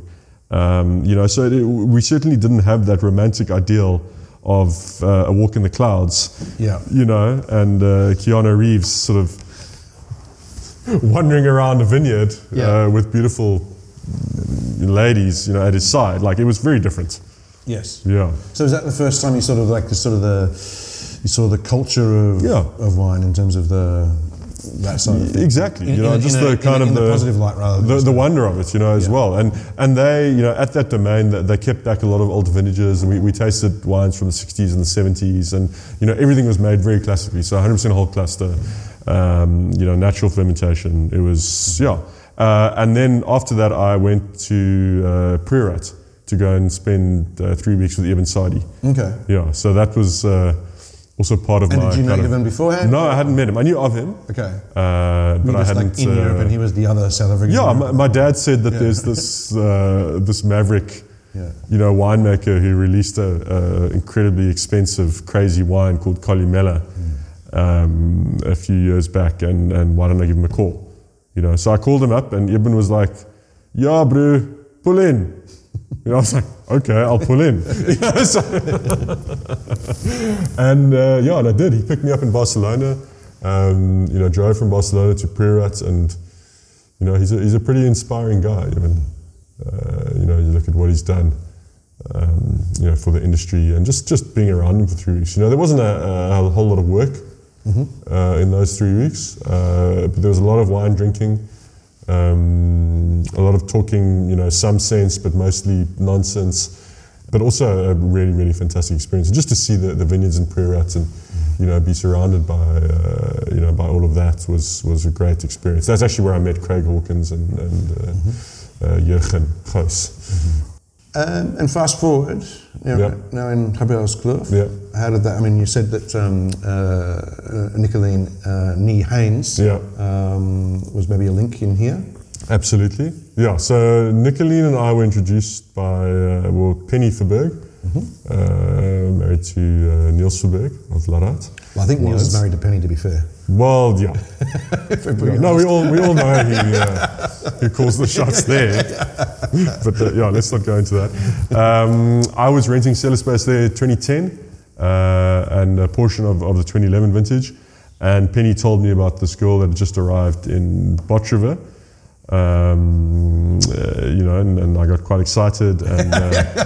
Um, you know, so it, we certainly didn't have that romantic ideal of uh, a walk in the clouds. Yeah. You know, and uh, Keanu Reeves sort of wandering around a vineyard Yeah. uh, with beautiful ladies, you know, at his side. Like it was very different. Yes. Yeah. So is that the first time you sort of like the sort of the you saw the culture of Yeah. of wine in terms of the that side of things? Exactly, In- you know, in just in a- the kind in of the, the positive light rather than the, the wonder of it, you know, as Yeah. well. And and they, you know, at that domain, they, they kept back a lot of old vintages, and we, we tasted wines from the 60s and the 70s, and you know, everything was made very classically. So 100% whole cluster, um, you know, natural fermentation. It was yeah. Uh, and then after that, I went to uh, Priorat to go and spend uh, three weeks with Eben Sadie. Okay. Yeah, so that was uh, also part of And my. did you know kind of- Eben beforehand? No, I hadn't met him. I knew of him. Okay. Uh, but I hadn't. like in uh, Europe, and he was the other South African. yeah, my, my dad said that Yeah. there's this uh, this maverick, Yeah. you know, winemaker who released a, a incredibly expensive, crazy wine called Columella um, a few years back, and and why don't I give him a call? You know, so I called him up, and Eben was like, "Yeah, bro, pull in." You know, I was like, "Okay, I'll pull in." You know, so- and uh, yeah, and I did. He picked me up in Barcelona. Um, you know, drove from Barcelona to Priorat, and you know, he's a, he's a pretty inspiring guy. Even uh, you know, you look at what he's done, um, you know, for the industry, and just just being around him for three weeks. You know, there wasn't a, a whole lot of work uh, in those three weeks, uh, but there was a lot of wine drinking, um, a lot of talking. You know, some sense, but mostly nonsense. But also a really, really fantastic experience. And just to see the, the vineyards in Priorat and you know be surrounded by uh, you know by all of that was was a great experience. That's actually where I met Craig Hawkins and, and uh, uh, Jurgen Gouws. Um, and fast forward, you know, Yeah. now in Gabrielskloof, Yeah. how did that, I mean, you said that um, uh, Nicoline uh, Nee Heyns Yeah. um, was maybe a link in here. Absolutely. Yeah. So Nicolene and I were introduced by uh, well Penny Verburg, uh, married to uh, Niels Verburg of Luddite. Well, I think Niels is married to Penny, to be fair. Well, yeah. If we're being No, we all we all know he uh, who calls the shots there. but uh, yeah, let's not go into that. Um, I was renting cellar space there 2010 uh, and a portion of, of the 2011 vintage. And Penny told me about this girl that had just arrived in Botrivier. Um, uh, you know, and, and I got quite excited. And uh,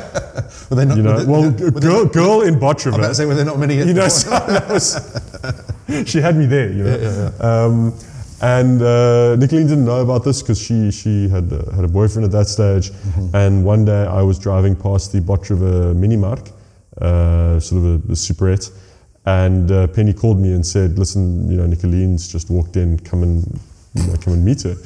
Were they not, you know, they- well, they- girl, not- girl in I'm about to say, were there not many? you know, so was, she had me there, you know. Um, and uh, Nicoline didn't know about this because she she had uh, had a boyfriend at that stage. And one day I was driving past the Bot Mini Mark, uh, sort of a, a superette, And uh, Penny called me and said, "Listen, you know, Nicoline's just walked in. Come and you know, come and meet her."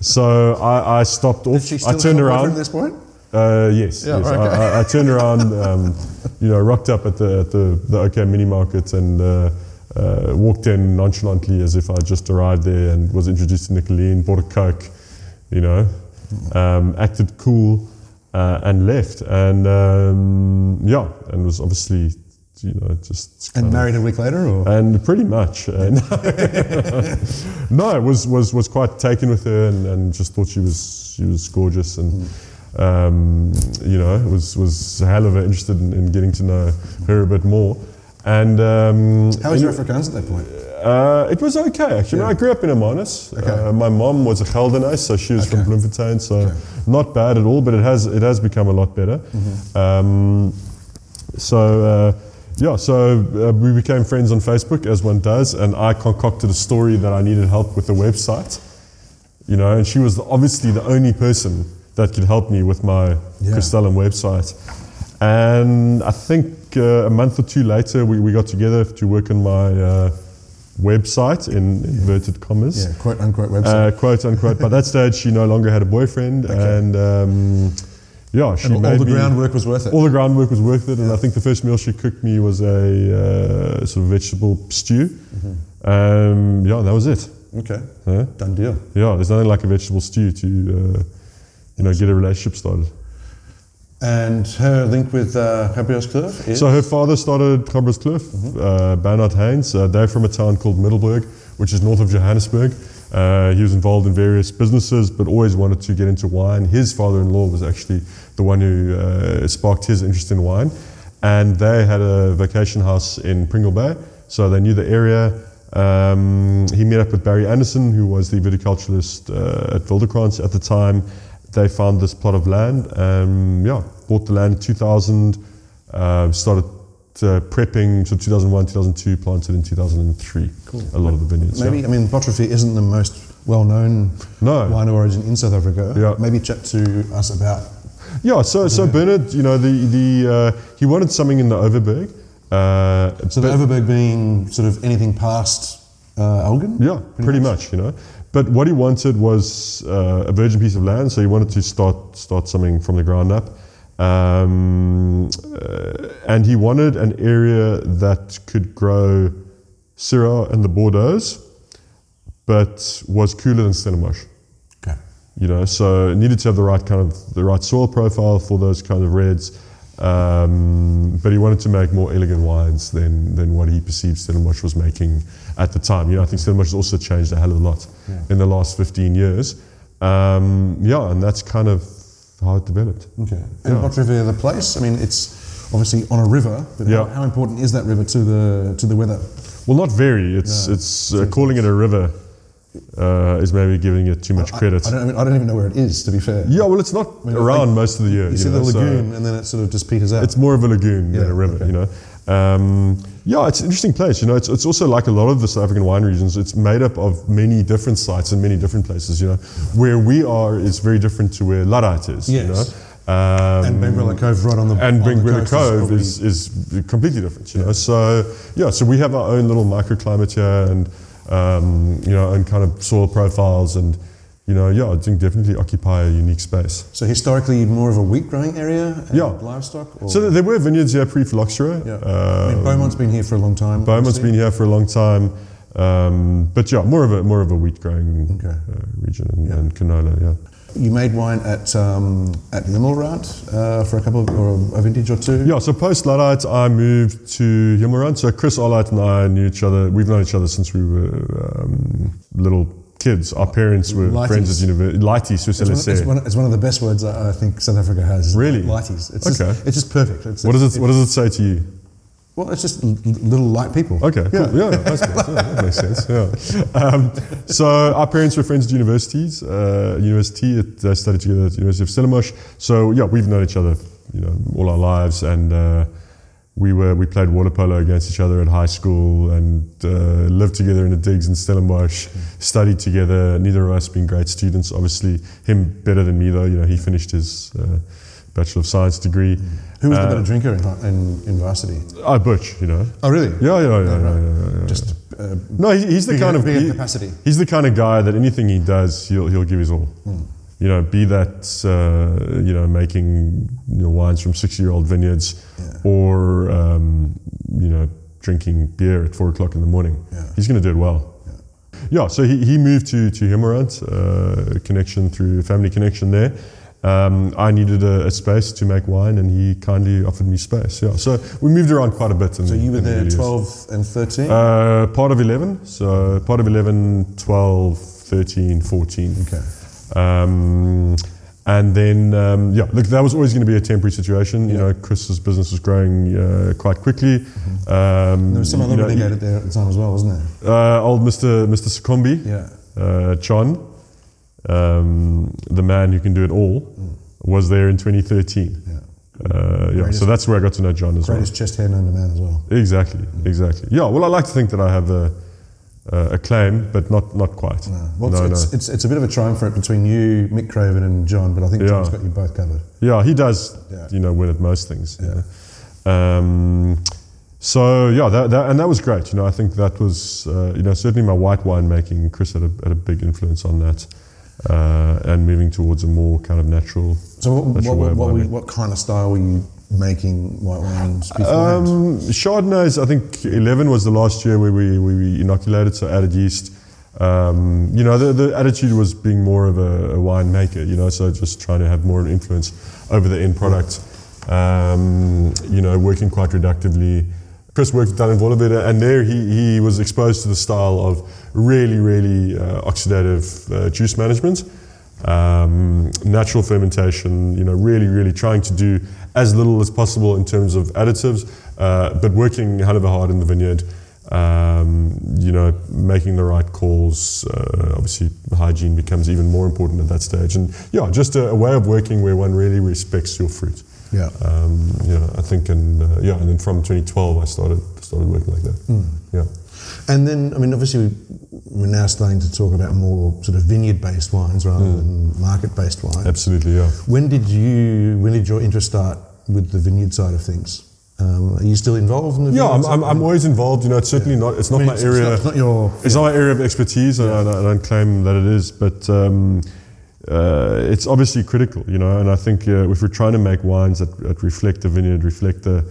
So I, I stopped off. Did she still I turned have a boyfriend around. at this point? Uh, yes, Yeah, yes. okay. I, I, I turned around, um, you know, rocked up at the at the, the OK mini market and uh, uh, walked in nonchalantly as if I just arrived there and was introduced to Nicoline, bought a coke, you know, um, acted cool, uh, and left. And um, yeah, and was obviously, you know, just And kind of- married a week later, or and pretty much. Uh, no, was, was, was quite taken with her and, and just thought she was she was gorgeous and um, you know was was a hell of a interested in, in getting to know her a bit more. And um, how was your Afrikaans at that point? uh, it was okay actually. Yeah. I grew up in Hermanus. Okay. Uh, my mom was a Geldernaise, so she was from Bloemfontein, so Okay. not bad at all. But it has it has become a lot better. Mm-hmm. Um, so uh, yeah, so uh, we became friends on Facebook as one does, and I concocted a story that I needed help with the website. You know, and she was obviously the only person that could help me with my Yeah. Crystallum website. And I think uh, a month or two later, we, we got together to work on my uh, website in inverted commas. Yeah, quote unquote website. Uh, quote unquote. By that stage, she no longer had a boyfriend, and um, yeah, she and all the me- groundwork was worth it. All the groundwork was worth it, and I think the first meal she cooked me was a uh, sort of vegetable stew. Mm-hmm. Um, yeah, that was it. okay, Huh? done deal. Yeah, there's nothing like a vegetable stew to uh, you know get a relationship started. And her link with uh, Gabrielskloof is So her father started Kloof, uh, Bernard Heyns. Uh, they're from a town called Middelburg, which is north of Johannesburg. Uh, he was involved in various businesses, but always wanted to get into wine. His father-in-law was actually the one who uh, sparked his interest in wine, and they had a vacation house in Pringle Bay, so they knew the area. Um, he met up with Barry Anderson, who was the viticulturalist uh, at Wildekrans at the time. They found this plot of land. Um, yeah, bought the land in 2000. Uh, started uh, prepping. So 2001, 2002, planted in 2003. Cool. A lot of the vineyards. maybe. yeah. I mean, Botrivier isn't the most well-known No. wine origin in South Africa. Yeah. Maybe chat to us about. Yeah. So so Bernard, you know, the the uh, he wanted something in the Overberg. Uh, So the Overberg being sort of anything past uh, Elgin. Yeah, pretty, much. you know. But what he wanted was uh, a virgin piece of land, so he wanted to start start something from the ground up, um, uh, and he wanted an area that could grow Syrah and the Bordeaux, but was cooler than Stellenbosch. Okay. You know, so it needed to have the right kind of the right soil profile for those kind of reds. Um, but he wanted to make more elegant wines than, than what he perceived Stellenbosch was making at the time. You know, I think Stellenbosch has also changed a hell of a lot Yeah. in the last 15 years. Um, yeah, and that's kind of how it developed. Okay. And Yeah. Botrivier, the place. I mean, it's obviously on a river. But Yeah. how, how important is that river to the to the weather? Well, not very. It's No. it's uh, calling it a river uh, is maybe giving it too much I- credit. I, don't. I, mean, I don't even know where it is. To be fair. yeah, well, it's not mean, around most of the year. You see know, the so- lagoon, and then it sort of just peters out. It's more of a lagoon than a river, okay. you know. Um, yeah, it's an interesting place. You know, it's, it's also like a lot of the South African wine regions. It's made up of many different sites in many different places. You know, where we are is very different to where Luddite is. You Yes. know, um, and Benguela Cove right on the and on Benguela Cove probably- is, is completely different, you know. So yeah, so we have our own little microclimate here, and um, you know, and kind of soil profiles, and you know, yeah, I think definitely occupy a unique space. So historically, more of a wheat growing area. And Yeah. Livestock. Or? So there were vineyards here pre-Phylloxera. yeah. Uh, I mean, Beaumont's been here for a long time. Beaumont's obviously. been here for a long time, um, but yeah, more of a more of a wheat growing Okay. uh, region and, Yeah. and canola. Yeah. You made wine at um, at Hemelrand uh, for a couple of, or a vintage or two. Yeah. So post Luddite, I moved to Hemelrand. So Chris Alheit and I knew each other. We've known each other since we were um, little kids. Our parents were Lighties. friends at university. Lighties, Swiss It's one, it's, one, it's one of the best words I, I think South Africa has. Really? lighties. It's Okay. Just, it's just perfect. It's, What does it What does it say to you? Well, it's just little light people. Okay, cool. Yeah, that's nice. Yeah, that makes sense. Yeah. Um, so our parents were friends at universities. Uh, university, they studied together at the University of Stellenbosch. So yeah, we've known each other, you know, all our lives, and uh, we were we played water polo against each other at high school, and uh, lived together in the digs in Stellenbosch. Studied together. Neither of us being great students. Obviously, him better than me though. You know, he finished his. Uh, Bachelor of Science degree. Who was the Uh, better drinker in, in, in varsity? I Butch, you know. Oh, really? Yeah, yeah, yeah, yeah, right. yeah, yeah, yeah. Just uh, No, he, he's the bigger- kind of he- capacity. He's the kind of guy that anything he does, he'll he'll give his all. Hmm. You know, be that uh, you know making you know, wines from sixty-year-old vineyards, Yeah. or um, you know drinking beer at four o'clock in the morning. Yeah. He's going to do it well. Yeah. so he, he moved to to Hemelrand, uh, connection through family connection there. Um, I needed a, a space to make wine, and he kindly offered me space. Yeah, so we moved around quite a bit. So you were the there early 12 and 13? Uh, part of 11. So part of 11, 12, 13, 14. okay. Um, and then, um, yeah, look, that was always going to be a temporary situation. You Yeah. know, Chris's business was growing uh, quite quickly. Um, Mm-hmm. There was some other know, renegade there at the time as well, wasn't there? uh, old Mr. Mr. Seccombe, Yeah. uh, John, um, the man who can do it all, Mm. was there in 2013. Yeah. Uh, yeah, Greatest- so that's where I got to know John as well. Greatest chest hair known to man as well. Exactly, exactly. Yeah, well, I like to think that I have a, a claim, but not, not quite. No. Well, no, it's, no. It's, it's a bit of a triumvirate between you, Mick Craven, and John, but I think Yeah. John's got you both covered. Yeah, he does, Yeah. you know, win at most things. you Yeah. know. Um, so yeah, that, that, and that was great. You know, I think that was, uh, you know, certainly my white wine making. Chris had a, had a big influence on that, uh, and moving towards a more kind of natural. So, what, That's what, what, of what, what kind of style were you making white wines? Um, Chardonnays, I think 11 was the last year where we, we, we inoculated, so added yeast. Um, you know, the, the attitude was being more of a, a wine maker, you know, so just trying to have more influence over the end product. Um, you know, working quite reductively. Chris worked down in Vollerbede, and there he, he was exposed to the style of really, really uh, oxidative uh, juice management um, natural fermentation, you know, really, really trying to do as little as possible in terms of additives, uh, but working hell of a hard in the vineyard, um, you know, making the right calls. Uh, obviously, hygiene becomes even more important at that stage. And yeah, just a, a way of working where one really respects your fruit. yeah. Um, you know, I think, and uh, yeah, and then from 2012, I started started working like that. Hmm. Yeah. And then, I mean, obviously, we're now starting to talk about more sort of vineyard-based wines rather Hmm. than market-based wines. Absolutely, yeah. When did you? When did your interest start with the vineyard side of things? Um, are you still involved in the? Yeah, vineyard I'm? I'm, I'm always involved. You know, it's certainly not. It's I not mean, my it's, area. It's not, it's not your. It's not my area of expertise. I, I, don't- I don't claim that it is, but um, uh, it's obviously critical, you know. And I think uh, if we're trying to make wines that, that reflect the vineyard, reflect the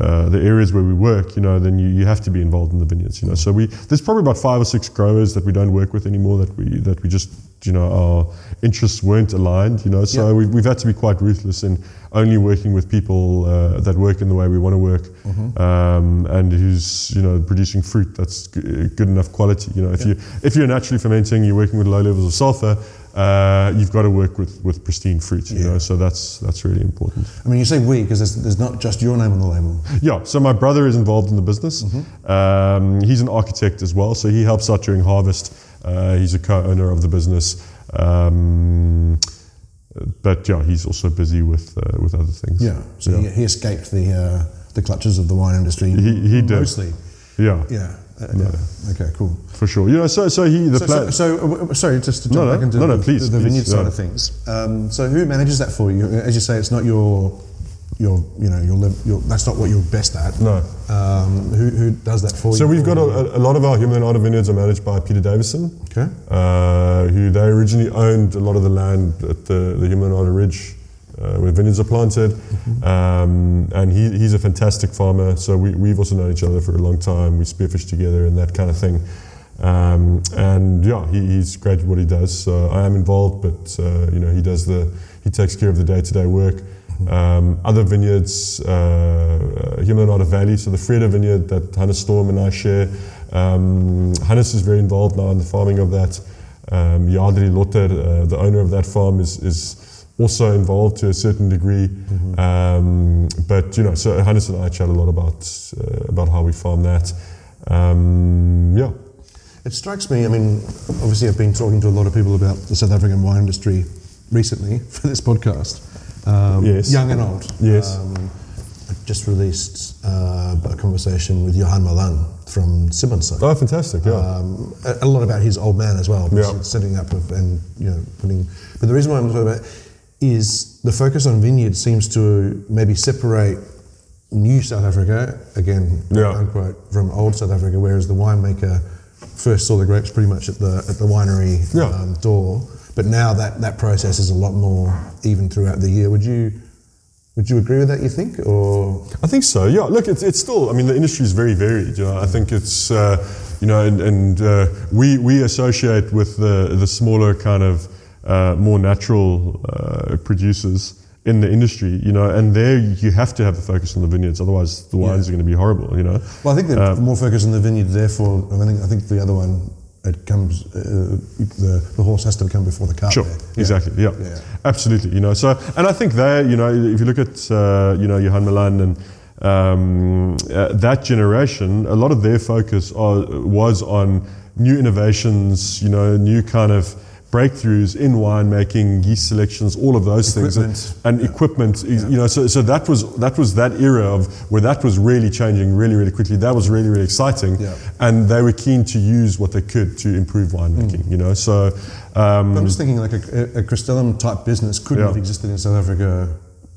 uh, the areas where we work, you know, then you, you have to be involved in the vineyards, you know. So we there's probably about five or six growers that we don't work with anymore that we that we just you know our interests weren't aligned, you know. So Yeah. we've, we've had to be quite ruthless in only working with people uh, that work in the way we want to work, um, and who's you know producing fruit that's g- good enough quality. You know, if you if you're naturally fermenting, you're working with low levels of sulfur. Uh, you've got to work with, with pristine fruit, you Yeah. know. So that's that's really important. I mean, you say we because there's, there's not just your name on the label. Yeah, so my brother is involved in the business. Um, he's an architect as well, so he helps out during harvest. Uh, he's a co-owner of the business. Um, but yeah, he's also busy with uh, with other things. Yeah. So yeah. He, he escaped the uh, the clutches of the wine industry. He- he did. mostly. yeah, Yeah. Uh, yeah. Okay. Cool. for sure. You know, so so he the So, plan. so, so uh, sorry, just to jump No, no, back into no, no, the, please, the, the please, vineyard side yeah. of things. Um, so who manages that for you? As you say, it's not your your you know your, your that's not what you're best at. no. Um, who, who does that for you? So we've got a, a lot of our Hemel-en-Aarde vineyards are managed by Peter Davison, okay. uh, who they originally owned a lot of the land at the, the Hemel-en-Aarde Ridge uh, where vineyards are planted. Um, and he, he's a fantastic farmer. So we, we've also known each other for a long time. We spearfish together and that kind of thing. Um, and yeah, he, he's great at what he does. So I am involved, but uh, you know he does the he takes care of the day-to-day work. Um, other vineyards, uh, uh, Hemel-en-Aarde Valley, so the Freda vineyard that Hannes Storm and I share. Um, Hannes is very involved now in the farming of that. Um, Yadri Lotter, uh, the owner of that farm, is, is also involved to a certain degree. Um, but you know, so Hannes and I chat a lot about uh, about how we farm that. Um, yeah, It strikes me. I mean, obviously, I've been talking to a lot of people about the South African wine industry recently for this podcast. Um, Yes. Young and old. Yes. Um, I just released uh, a conversation with Johan Malan from Simonsig. oh, fantastic! Yeah, um, a, a lot about his old man as well, Yeah. setting up of, and you know putting. But the reason why I'm talking about is the focus on vineyards seems to maybe separate new South Africa, again, Yeah. unquote, from old South Africa, whereas the winemaker first saw the grapes pretty much at the at the winery Yeah. um, door. But now that, that process is a lot more even throughout the year. Would you would you agree with that? You think, or I think so. Yeah. Look, it's, it's still. I mean, the industry is very varied. You know, I think it's. Uh, you know, and, and uh, we we associate with the the smaller kind of uh, more natural uh, producers in the industry. You know, and there you have to have a focus on the vineyards. Otherwise, the wines are going to be horrible. You know. Well, I think the Um, more focus on the vineyard. Therefore, I, mean, I think I think the other one it comes. Uh, the the horse has to come before the cart. Sure. Yeah. exactly, yeah. Yeah. absolutely. You know, so and I think there, you know, if you look at uh, you know Johan Malan and um, uh, that generation, a lot of their focus are, was on new innovations, you know, new kind of breakthroughs in winemaking, yeast selections, all of those things, Equipment. and equipment. is- You know, so, so that was that was that era of where that was really changing really really quickly. That was really really exciting, Yeah. and they were keen to use what they could to improve winemaking. Mm. You know, so. Um, I'm just thinking like a, a Crystallum type business couldn't Yeah. have existed in South Africa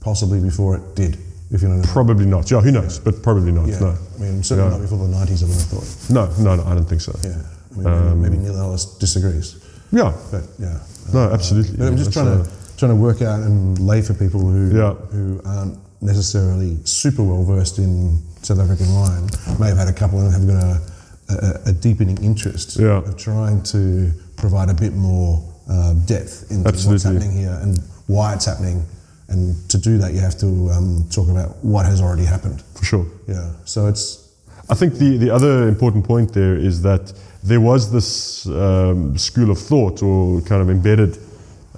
possibly before it did, if you know what I mean. Probably not. Yeah, who knows? But probably not. Yeah. No. I mean, certainly Yeah. not before the 90s, I would have thought. No, no, no, I don't think so. Yeah. I mean, Um, maybe, maybe Neil Ellis disagrees. Yeah. But yeah. No, absolutely. But I'm just trying uh, to trying to work out and lay for people who Yeah. who aren't necessarily super well versed in South African wine, may have had a couple and have got a, a, a deepening interest Yeah. of trying to provide a bit more uh, depth into what's happening here and why it's happening. And to do that, you have to um, talk about what has already happened. For sure. Yeah. So it's I think the, the other important point there is that there was this um, school of thought or kind of embedded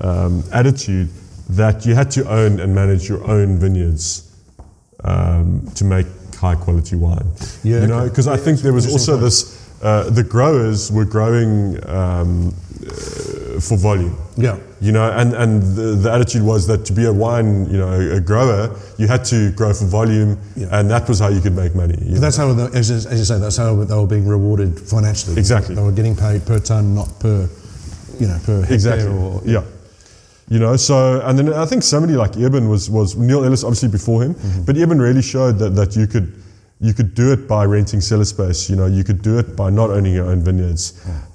um, attitude that you had to own and manage your own vineyards um, to make high quality wine. Yeah, you know, okay. because I think there was also this. Uh, the growers were growing um, uh, for volume. yeah. You know, and, and the, the attitude was that to be a wine, you know, a, grower, you had to grow for volume, Yeah. and that was how you could make money. you But know. that's how, the, as, as you say, that's how they were being rewarded financially. Exactly. They were getting paid per ton, not per, you know, per hectare Exactly. or yeah. You know, so and then I think somebody like Eben was was Neil Ellis obviously before him, Mm-hmm. but Eben really showed that that you could you could do it by renting cellar space. You know, you could do it by not owning your own vineyards.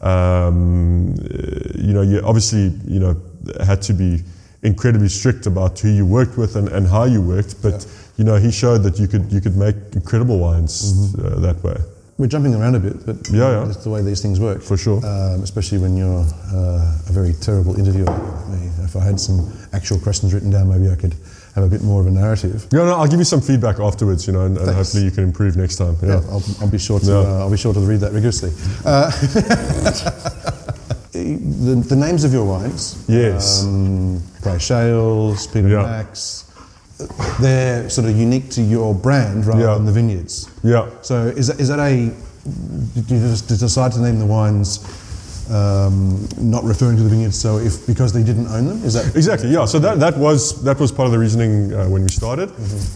Um, uh, you know, you obviously you know had to be incredibly strict about who you worked with and, and how you worked, but you know he showed that you could you could make incredible wines uh, that way We're jumping around a bit, but Yeah, yeah. that's the way these things work. for sure. Um, especially when you're uh, a very terrible interviewer. If I had some actual questions written down, maybe I could have a bit more of a narrative. Yeah, no, I'll give you some feedback afterwards, you know, and, and hopefully you can improve next time. Yeah. Yeah, I'll, I'll be sure to. Yeah. Uh, I'll be sure to read that rigorously. Uh, the, the names of your wines. Yes. Um, Clay Shales, Peter Yeah. Max. They're sort of unique to your brand rather Yeah. than the vineyards. Yeah. So is that, is that a? Did you just decide to name the wines um, not referring to the vineyards? So if because they didn't own them, is that Exactly. Yeah. So that, that was that was part of the reasoning uh, when we started.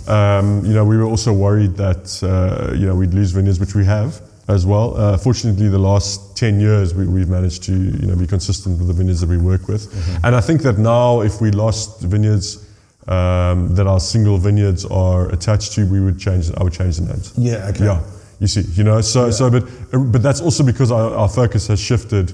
Um, you know, we were also worried that uh, you know we'd lose vineyards, which we have as well. Uh, fortunately, the last ten years we, we've managed to you know be consistent with the vineyards that we work with, and I think that now if we lost vineyards. Um, that our single vineyards are attached to, we would change. I would change the names. Yeah. Okay. Yeah, you see, you know, so so, but but that's also because our, our focus has shifted,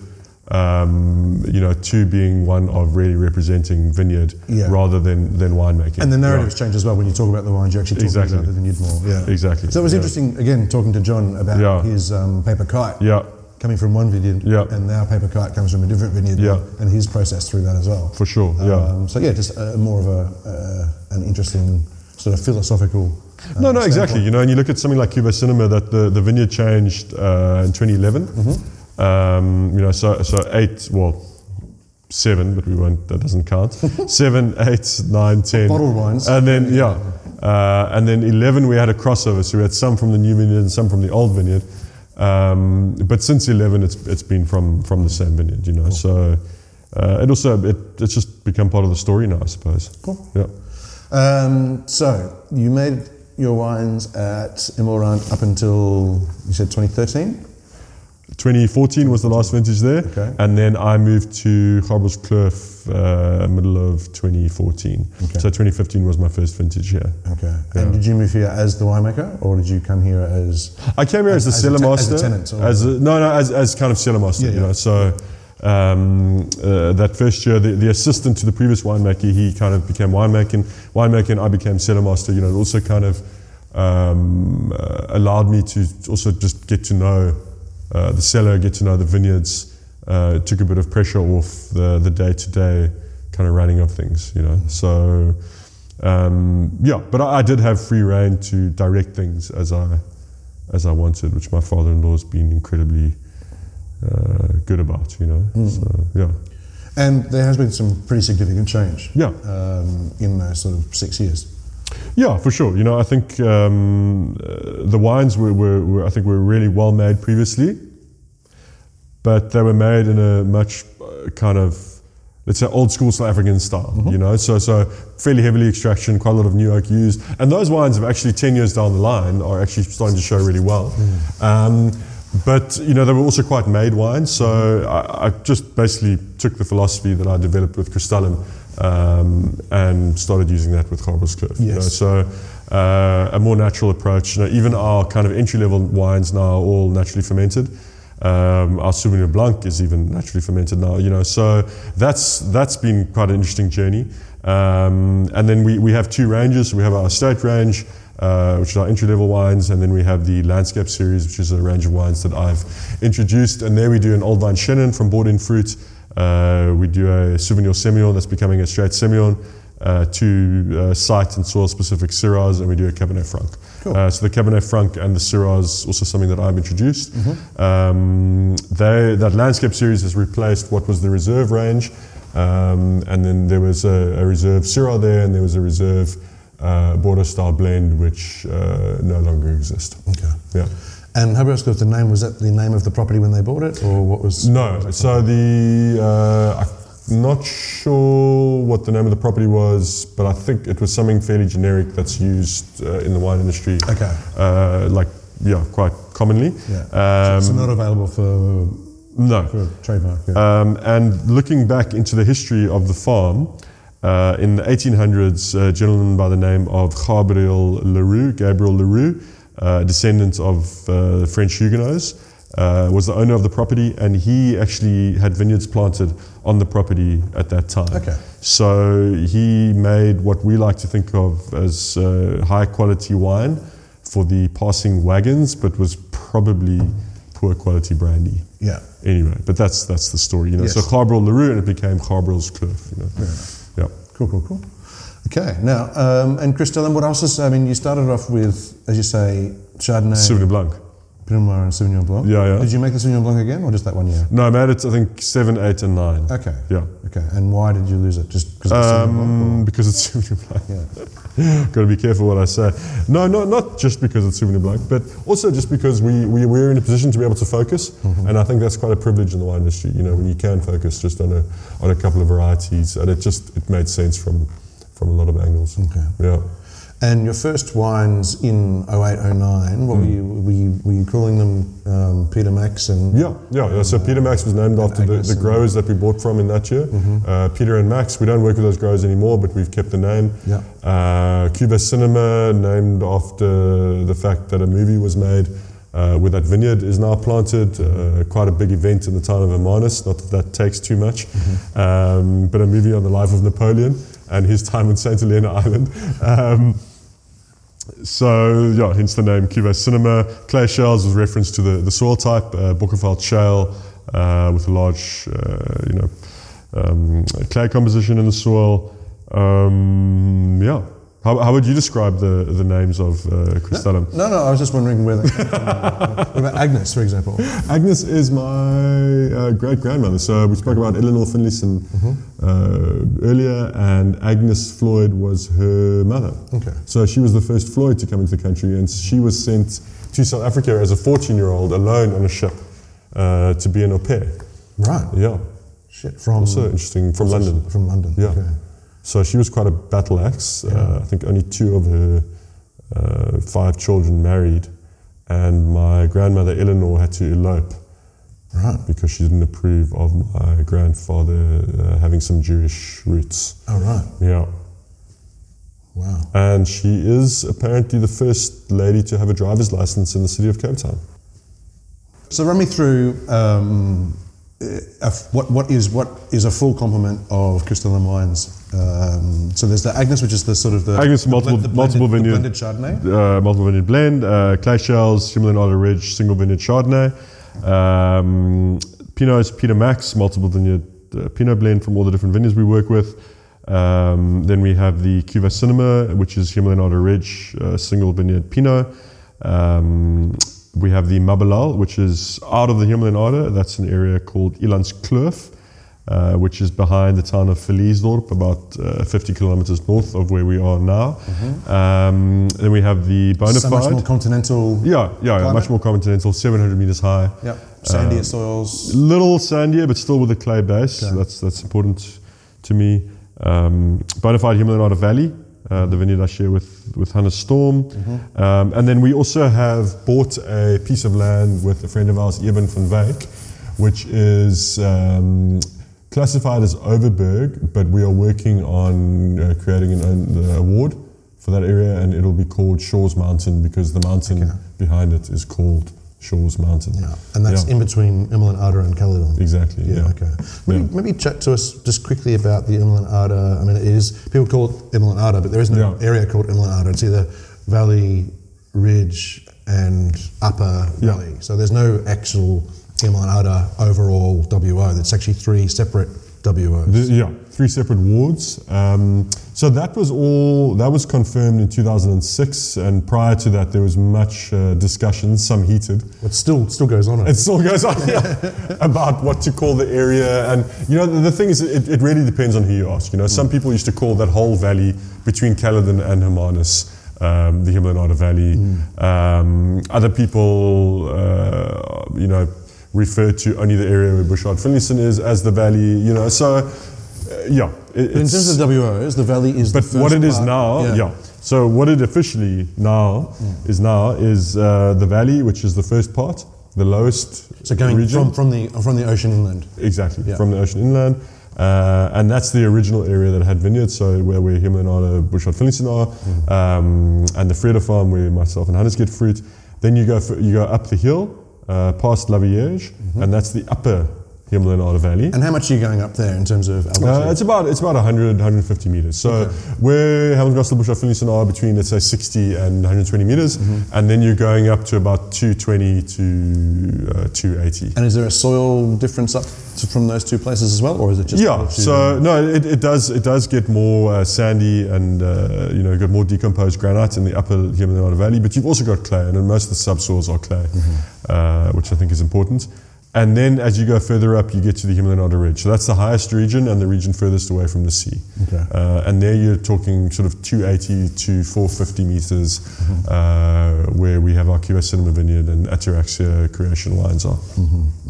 um, you know, to being one of really representing vineyard Yeah. rather than than winemaking. And the narrative Yeah. has changed as well when you talk about the wines. You actually talk Exactly. about the vineyard more. Yeah. Exactly, So it was yeah. interesting again talking to John about Yeah. his um, paper kite. Yeah, Coming from one vineyard, Yeah. and now paper kite comes from a different vineyard, Yeah. and his process through that as well. for sure. Yeah. Um, so yeah, just uh, more of a uh, an interesting sort of philosophical. No, no, exactly. You know, and you look at something like Cuvée Cinéma, that the, the vineyard changed uh, in 2011. Mm-hmm. Um, you know, so so eight, well, seven, but we won't. That doesn't count. seven, eight, nine, ten. Bottled wines. And then yeah, uh, and then 11 we had a crossover. So we had some from the new vineyard and some from the old vineyard. Um, but since 11, it's it's been from from the same vineyard. You know, so. Uh, it also it, it's just become part of the story now, I suppose. Cool. Yeah. Um, so you made your wines at Hemelrand up until you said 2013. 2014 was the last vintage there, Okay. and then I moved to Gabrielskloof uh, middle of 2014. Okay. So 2015 was my first vintage here. Okay. And did you move here as the winemaker, or did you come here as? I came here as, As- a cellar te- as master. a tenant, As a- no, no, as, as kind of cellar master. Yeah, you know, so um, uh, that first year, the, the assistant to the previous winemaker, he kind of became winemaker, winemaker, and I became cellar master. You know, it also kind of um, uh, allowed me to also just get to know uh, the cellar, get to know the vineyards. Uh, it took a bit of pressure off the the day to day kind of running of things. You know, so. Um, yeah, but I, I did have free reign to direct things as I as I wanted, which my father-in-law has been incredibly uh, good about. You know, so yeah, And there has been some pretty significant change. Yeah. Um, in those sort of six years. yeah, for sure. You know, I think um, uh, the wines were, were, were I think were really well made previously, but they were made in a much uh, kind of let's say old school South African style, you know, so so fairly heavily extraction, quite a lot of new oak used, and those wines have actually ten years down the line are actually starting to show really well. Um, but you know they were also quite made wines, so I, I just basically took the philosophy that I developed with Crystallum um, and started using that with Gabrielskloof. You know, so uh, a more natural approach. You know, even our kind of entry level wines now are all naturally fermented. Um, our Sauvignon Blanc is even naturally fermented now. You know, so that's that's been quite an interesting journey. Um, and then we, we have two ranges. We have our estate range, which are entry level wines, and then we have the landscape series, which is a range of wines that I've introduced. And there we do an old vine Chenin from Borden fruit. Uh, we do a Sauvignon Semillon that's becoming a straight Semillon uh, two uh, site and soil specific Syrahs, and we do a Cabernet Franc. Cool. Uh, so the Cabernet Franc and the Syrahs also something that I've introduced. Um, they, that landscape series has replaced what was the reserve range, um, and then there was a, a reserve Syrah there, and there was a reserve uh, Bordeaux style blend which uh, no longer exist. Okay. Yeah. And Hubbard's the name was that the name of the property when they bought it, or what was? No. So the uh, I'm not sure what the name of the property was, but I think it was something fairly generic that's used uh, in the wine industry. Okay. Uh, like yeah, quite commonly. Yeah. Um, so not available for, no. for trademark. Yeah. Um, and looking back into the history of the farm, uh, in the 1800s, a gentleman by the name of Gabriel Leroux, Gabriel Leroux, uh, descendant of uh, French Huguenots, uh, was the owner of the property, and he actually had vineyards planted on the property at that time. Okay. So he made what we like to think of as uh, high quality wine for the passing wagons, but was probably poor quality brandy yeah. anyway, but that's that's the story, you know. Yes. So Gabriel Leroux and it became Gabrielskloof, you know. Yeah. Cool, cool, cool. Okay, now, um, and Crystallum, what else is, I mean, you started off with, as you say, Chardonnay, Sauvignon Blanc. Pinot Noir, and Sauvignon Blanc. Yeah, yeah. Did you make the Sauvignon Blanc again, or just that one year? No, I made it, I think, seven, eight, and nine. Okay. Yeah. Okay, and why did you lose it? Just because it's Sauvignon Blanc? Um, because it's Sauvignon Blanc. Yeah. Got to be careful what I say. No, no, not just because it's Sauvignon Blanc, but also just because we, we, we're in a position to be able to focus. Mm-hmm. And I think that's quite a privilege in the wine industry, you know, when you can focus just on a, on a couple of varieties. And it just, it made sense from, from a lot of angles. Okay. Yeah. And your first wines in 08, 09, what were, you, were, you, were you calling them um, Peter Max and... Yeah, yeah, yeah. So Peter Max was named after the, the growers that we bought from in that year. Uh, Peter and Max, we don't work with those growers anymore, but we've kept the name. Yeah. Uh, Cuvée Cinéma, named after the fact that a movie was made uh, where that vineyard is now planted. Uh, quite a big event in the town of Hermanus, not that that takes too much, um, but a movie on the life of Napoleon and his time on St. Helena Island. Um, so yeah, hence the name Cuvée Cinema. Clay Shales was reference to the, the soil type, uh, Bokkeveld shale uh, with a large, uh, you know, um, clay composition in the soil. Um, yeah. How, how would you describe the, the names of uh, Crystallum? No, no, I was just wondering where they came from. what about Agnes, for example? Agnes is my uh, great grandmother. So we spoke about Eleanor Finlayson uh, earlier, and Agnes Floyd was her mother. Okay. So she was the first Floyd to come into the country, and she was sent to South Africa as a 14 year old alone on a ship uh, to be an au pair. Right. Yeah. Shit, from... So interesting. From London. From London, Yeah. okay. So she was quite a battle axe. Uh, I think only two of her uh, five children married, and my grandmother Eleanor had to elope Right. because she didn't approve of my grandfather uh, having some Jewish roots. Oh, right. Yeah. Wow. And she is apparently the first lady to have a driver's license in the city of Cape Town. So run me through um, uh, what what is what is a full complement of Crystallum wines. Um, so there's the Agnes, which is the sort of the Agnes, the multiple- blend- the multiple vineyard. blended Chardonnay. uh, multiple vineyard blend, uh, clay shales, Himalayan Otter Ridge, single vineyard Chardonnay, um, Pinots, Peter Max, multiple vineyard uh, Pinot blend from all the different vineyards we work with. Um, then we have the Cuvée Cinéma, which is Hemel-en-Aarde Ridge, uh, single vineyard Pinot. Um, we have the Mabalel, which is out of the Hemel-en-Aarde. That's an area called Elandskloof, uh, which is behind the town of Villiersdorp, about uh, 50 kilometers north of where we are now. Um, then we have the Bonafide. So much more continental. yeah, yeah, climate. much more continental, 700 meters high. Yeah. Sandier soils. Little sandier, but still with a clay base. Okay. That's that's important to me. Um, Bonafide Hemel-en-Aarde Valley, uh, the vineyard I share with with Hannes Storm, Mm-hmm. um, and then we also have bought a piece of land with a friend of ours, Eben van Wyk, which is. Um, Classified as Overberg, but we are working on uh, creating an an award for that area, and it'll be called Shaw's Mountain because the mountain Okay. behind it is called Shaw's Mountain. Yeah. And that's Yeah. in between Hemel-en-Aarde and Caledon. Exactly. Yeah, Yeah. okay. Maybe, Yeah. maybe chat to us just quickly about the Hemel-en-Aarde. I mean, it is, people call it Hemel-en-Aarde, but there is no area called Hemel-en-Aarde. It's either Valley, Ridge, and Upper. Valley. So there's no actual Immolen Ada overall WO. It's actually three separate WOs. The- yeah, three separate wards. Um, so that was all. That was confirmed in 2006, and prior to that, there was much uh, discussion, some heated. it still still goes on. It still goes on yeah, about what to call the area, and you know the, the thing is, it, it really depends on who you ask. You know, some people used to call that whole valley between Caledon and Hermanus. Um, the Hemel-en-Aarde Valley. Um, other people, uh, you know, refer to only the area where Bouchard Finlayson is as the valley. You know, so uh, yeah. It, in terms of WOs, the Valley is but the first what it is part- now, yeah. So what it officially now is now is uh, the valley, which is the first part, the lowest So going region. from, from the from the ocean inland. exactly Yeah. from the ocean inland, uh, and that's the original area that had vineyards. So where where Himalayan Otter, Bouchard Finlayson are, Mm. um, and the Freda farm where myself and Hannes get fruit. Then you go f- you go up the hill uh, past La Vierge, and that's the upper Hemel-en-Aarde Valley. Mm-hmm. And how much are you going up there in terms of altitude? Uh, it's about it's about 100 150 meters. So where Helmsgastel Bouchard Finlayson are between let's say 60 and 120 meters, Mm-hmm. and then you're going up to about 220 to uh, 280. And is there a soil difference up to, from those two places as well, or is it just Yeah, so no, it, it does it does get more uh, sandy and uh, you know got more decomposed granite in the upper Hemel-en-Aarde Valley, but you've also got clay, and most of the subsoils are clay, uh, which I think is important. And then as you go further up, you get to the Hemel-en-Aarde Ridge. So that's the highest region and the region furthest away from the sea. Okay. Uh, and there you're talking sort of 280 to 450 meters, uh, where we have our Cuvée Cinéma Vineyard and Ataraxia Creation lines are.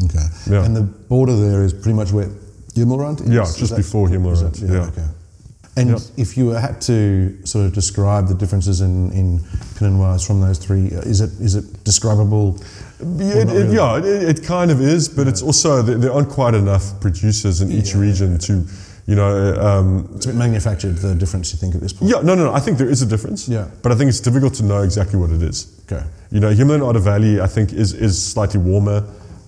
Okay. Yeah. And the border there is pretty much where Hemelrand is? Yeah, just that- before is Hemelrand, that- yeah. Okay. And Yeah. if you had to sort of describe the differences in, in Pinot Noirs from those three, is it is it describable? Yeah, it, yeah, it, it kind of is, but it's also there, aren't quite enough producers in each Yeah. region to, you know. Um, It's a bit manufactured, the difference, you think, at this point? yeah, no, no, no. I think there is a difference. Yeah. but I think it's difficult to know exactly what it is. Okay. You know, Hemel-en-Aarde Valley, I think, is is slightly warmer.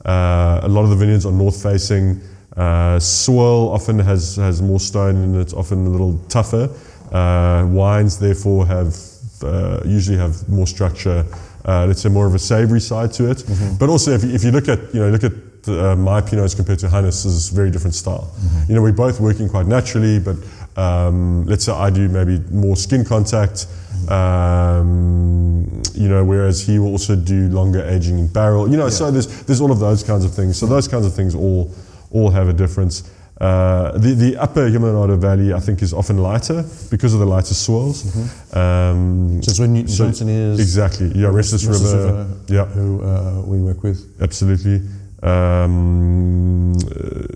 Uh, a lot of the vineyards are north facing. Uh, soil often has has more stone and it's often a little tougher. Uh, wines, therefore, have uh, usually have more structure. Uh, let's say more of a savory side to it. But also, if you, if you look at you know look at uh, my pinots compared to Hannes, is very different style. You know, we're both working quite naturally, but um, let's say I do maybe more skin contact. Um, you know, whereas he will also do longer aging in barrel. You know, so there's there's all of those kinds of things. So those kinds of things all all have a difference. Uh, the the upper Hemel-en-Aarde Valley, I think, is often lighter because of the lighter soils. Um, So it's where Newton so- Johnson is. exactly. Yeah, Restless, Restless River. River, Yeah, Who uh, we work with. absolutely. Um, uh,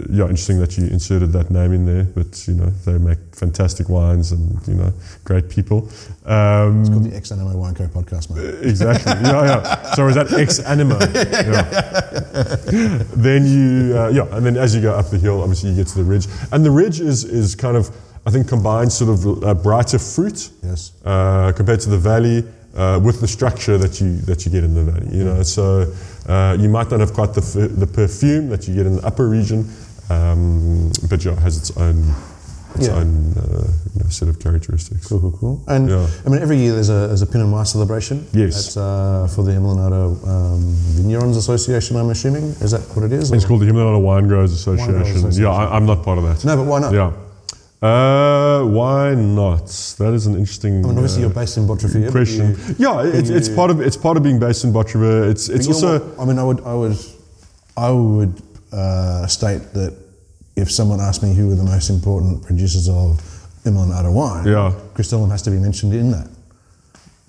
yeah, interesting that you inserted that name in there, but you know they make fantastic wines and you know great people. Um, It's called the Ex Animo Wine Co podcast, mate. Exactly. yeah, yeah. So is that ex anima? Yeah. then you, uh, yeah, and then as you go up the hill, obviously you get to the ridge, and the ridge is is kind of, I think, combines sort of uh, brighter fruit Yes. uh, compared to the valley uh, with the structure that you that you get in the valley. You know, so uh, you might not have quite the f- the perfume that you get in the upper region, um, but yeah, it has its own its Yeah. own uh, you know, set of characteristics. Cool, cool, cool. And Yeah. I mean, every year there's a, there's a Pinot Noir celebration. Yes. At, uh, for the Hemel-en-Aarde um, Vignerons Association, I'm assuming. Is that what it is? It's or- called the Hemel-en-Aarde Wine Growers Association. Association. Yeah, I, I'm not part of that. No, but why not? Yeah. Uh, why not? That is an interesting I mean, obviously uh, you're based in Botrivier. question. yeah, it's, it's part of it's part of being based in Botrivier. It's it's also I mean, I would, I would, I would uh, state that if someone asked me who were the most important producers of Hemel-en-Aarde wine, Yeah. Crystallum has to be mentioned in that.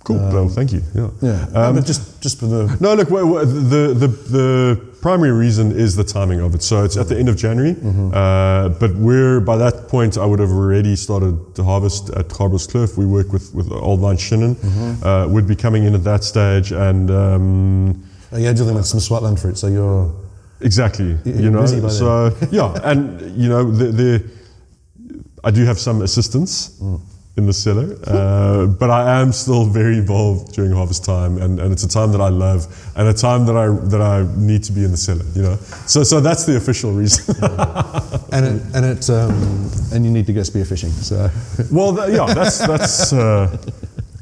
cool. well, thank you. Yeah. Yeah. No, but just, just for the. No, look, wait, wait, the, the, the primary reason is the timing of it. So it's at the end of January, Mm-hmm. uh, but we're, by that point, I would have already started to harvest at Gabrielskloof. We work with, with Old Vine Chenin, Mm-hmm. uh, would be coming in at that stage. And um, Uh, you're dealing with some Swartland fruit, so you're. exactly, You're you know, busy by then. so yeah, and you know, the, the, I do have some assistance. Mm. In the cellar, uh, but I am still very involved during harvest time, and, and it's a time that I love, and a time that I that I need to be in the cellar. You know, so so that's the official reason. And it, and it, um, and you need to go spearfishing. So well, tha- yeah, that's that's uh,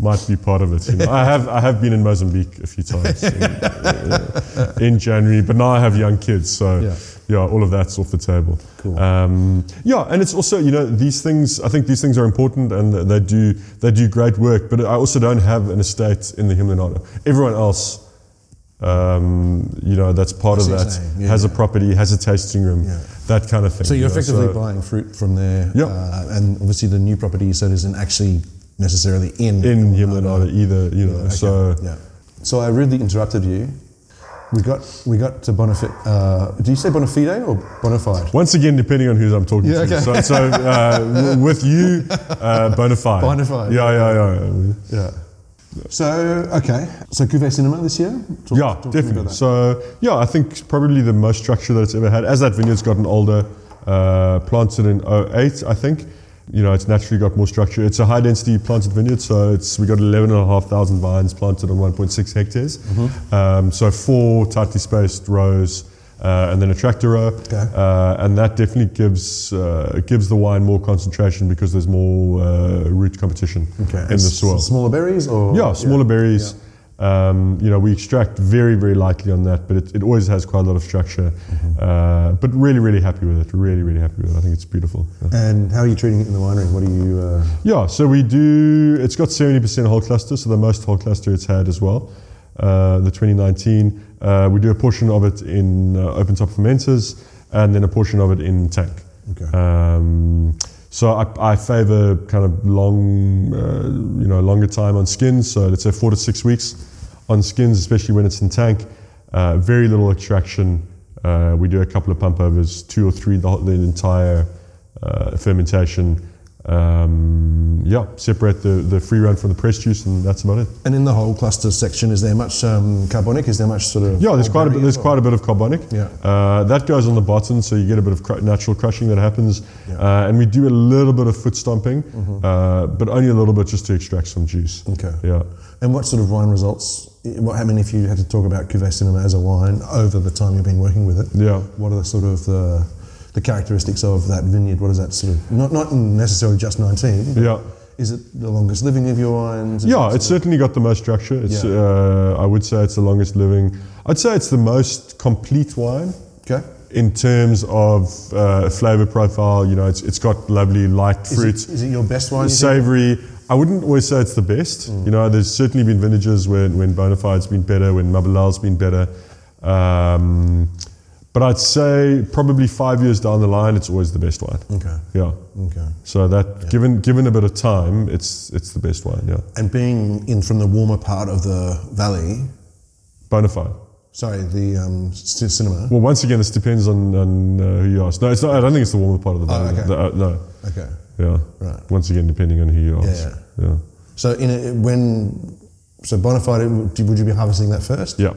might be part of it. You know. I have I have been in Mozambique a few times in, uh, in January, but now I have young kids, so Yeah. Yeah, all of that's off the table. Cool. Um, yeah, and it's also you know these things. I think these things are important, and they do they do great work. But I also don't have an estate in the Hemel-en-Aarde. Everyone else. Um, you know that's part I of see what you're that. Yeah, has a property has a tasting room Yeah. that kind of thing So you're you know, effectively so- buying fruit from there, Yep. uh, and obviously the new property you said isn't actually necessarily in in Hemel-en-Aarde either you know Okay, so yeah. So I really interrupted you. We got we got to Bonafide. Uh, do you say Bonafide or Bonafide? Once again, depending on who I'm talking Yeah, to. okay. So, so uh, with you, uh, bona fide. Bona fide. Yeah, yeah, yeah. Yeah. So okay. So Cuvée Cinéma this year. Talk- Yeah, talk definitely. So, yeah, I think probably the most structure that it's ever had. As that vineyard's gotten older, uh, planted in 08, I think, you know, it's naturally got more structure. It's a high density planted vineyard, so it's we got 11,500 vines planted on 1.6 hectares. Mm-hmm. Um, so, four tightly spaced rows. Uh, and then a tractor row, Okay. uh, and that definitely gives uh, gives the wine more concentration because there's more uh, root competition okay. in the S- soil. Smaller berries or Yeah, smaller berries. Um, you know, we extract very, very lightly on that, but it, it always has quite a lot of structure. Uh, but really, really happy with it. Really, really happy with it. I think it's beautiful. Yeah. And how are you treating it in the winery? What do you? Uh, Yeah, so we do, it's got 70% whole cluster, so the most whole cluster it's had as well. Uh, the 2019, uh, we do a portion of it in uh, open top fermenters and then a portion of it in tank. Okay. Um, so I, I favor kind of long, uh, you know, longer time on skins. So let's say four to six weeks on skins, especially when it's in tank. Uh, very little extraction. Uh, we do a couple of pump overs, two or three the, the entire uh, fermentation. Um, yeah, separate the, the free run from the press juice, and that's about it. and in the whole cluster section, is there much um, carbonic? Is there much sort of? Yeah, there's quite a bit, there's as quite a bit of carbonic. Yeah. Uh, that goes on the bottom, so you get a bit of cr- natural crushing that happens. Yeah. Uh, and we do a little bit of foot stomping, uh, but only a little bit just to extract some juice. Okay. Yeah. And what sort of wine results? What I mean, if you had to talk about Cuvée Cinéma as a wine over the time you've been working with it, Yeah. what are the sort of the, the characteristics of that vineyard? What is that sort of? Not not necessarily just nineteen. but Yeah. Is it the longest living of your wines? Yeah, it's sort certainly got the most structure. It's, Yeah. uh, I would say it's the longest living. I'd say it's the most complete wine okay. in terms of uh, flavor profile. You know, it's, it's got lovely light fruits. Is fruit. it, is it your best wine? savory. I wouldn't always say it's the best. Mm. You know, there's certainly been vintages when when Bonafide's been better, when Mabalel's been better. Um, but I'd say probably five years down the line, it's always the best wine. Okay. Yeah. Okay. So that given given a bit of time, it's it's the best wine. Yeah. And being in from the warmer part of the valley, Bonafide. Sorry, the um, c- cinema. Well, once again, this depends on, on uh, who you ask. No, it's not. I don't think it's the warmer part of the valley. Oh, okay. The- uh, no, Okay. yeah. Right. Once again, depending on who you ask. Yeah. Yeah. So in a, when so bona fide, would you would you be harvesting that first? Yeah.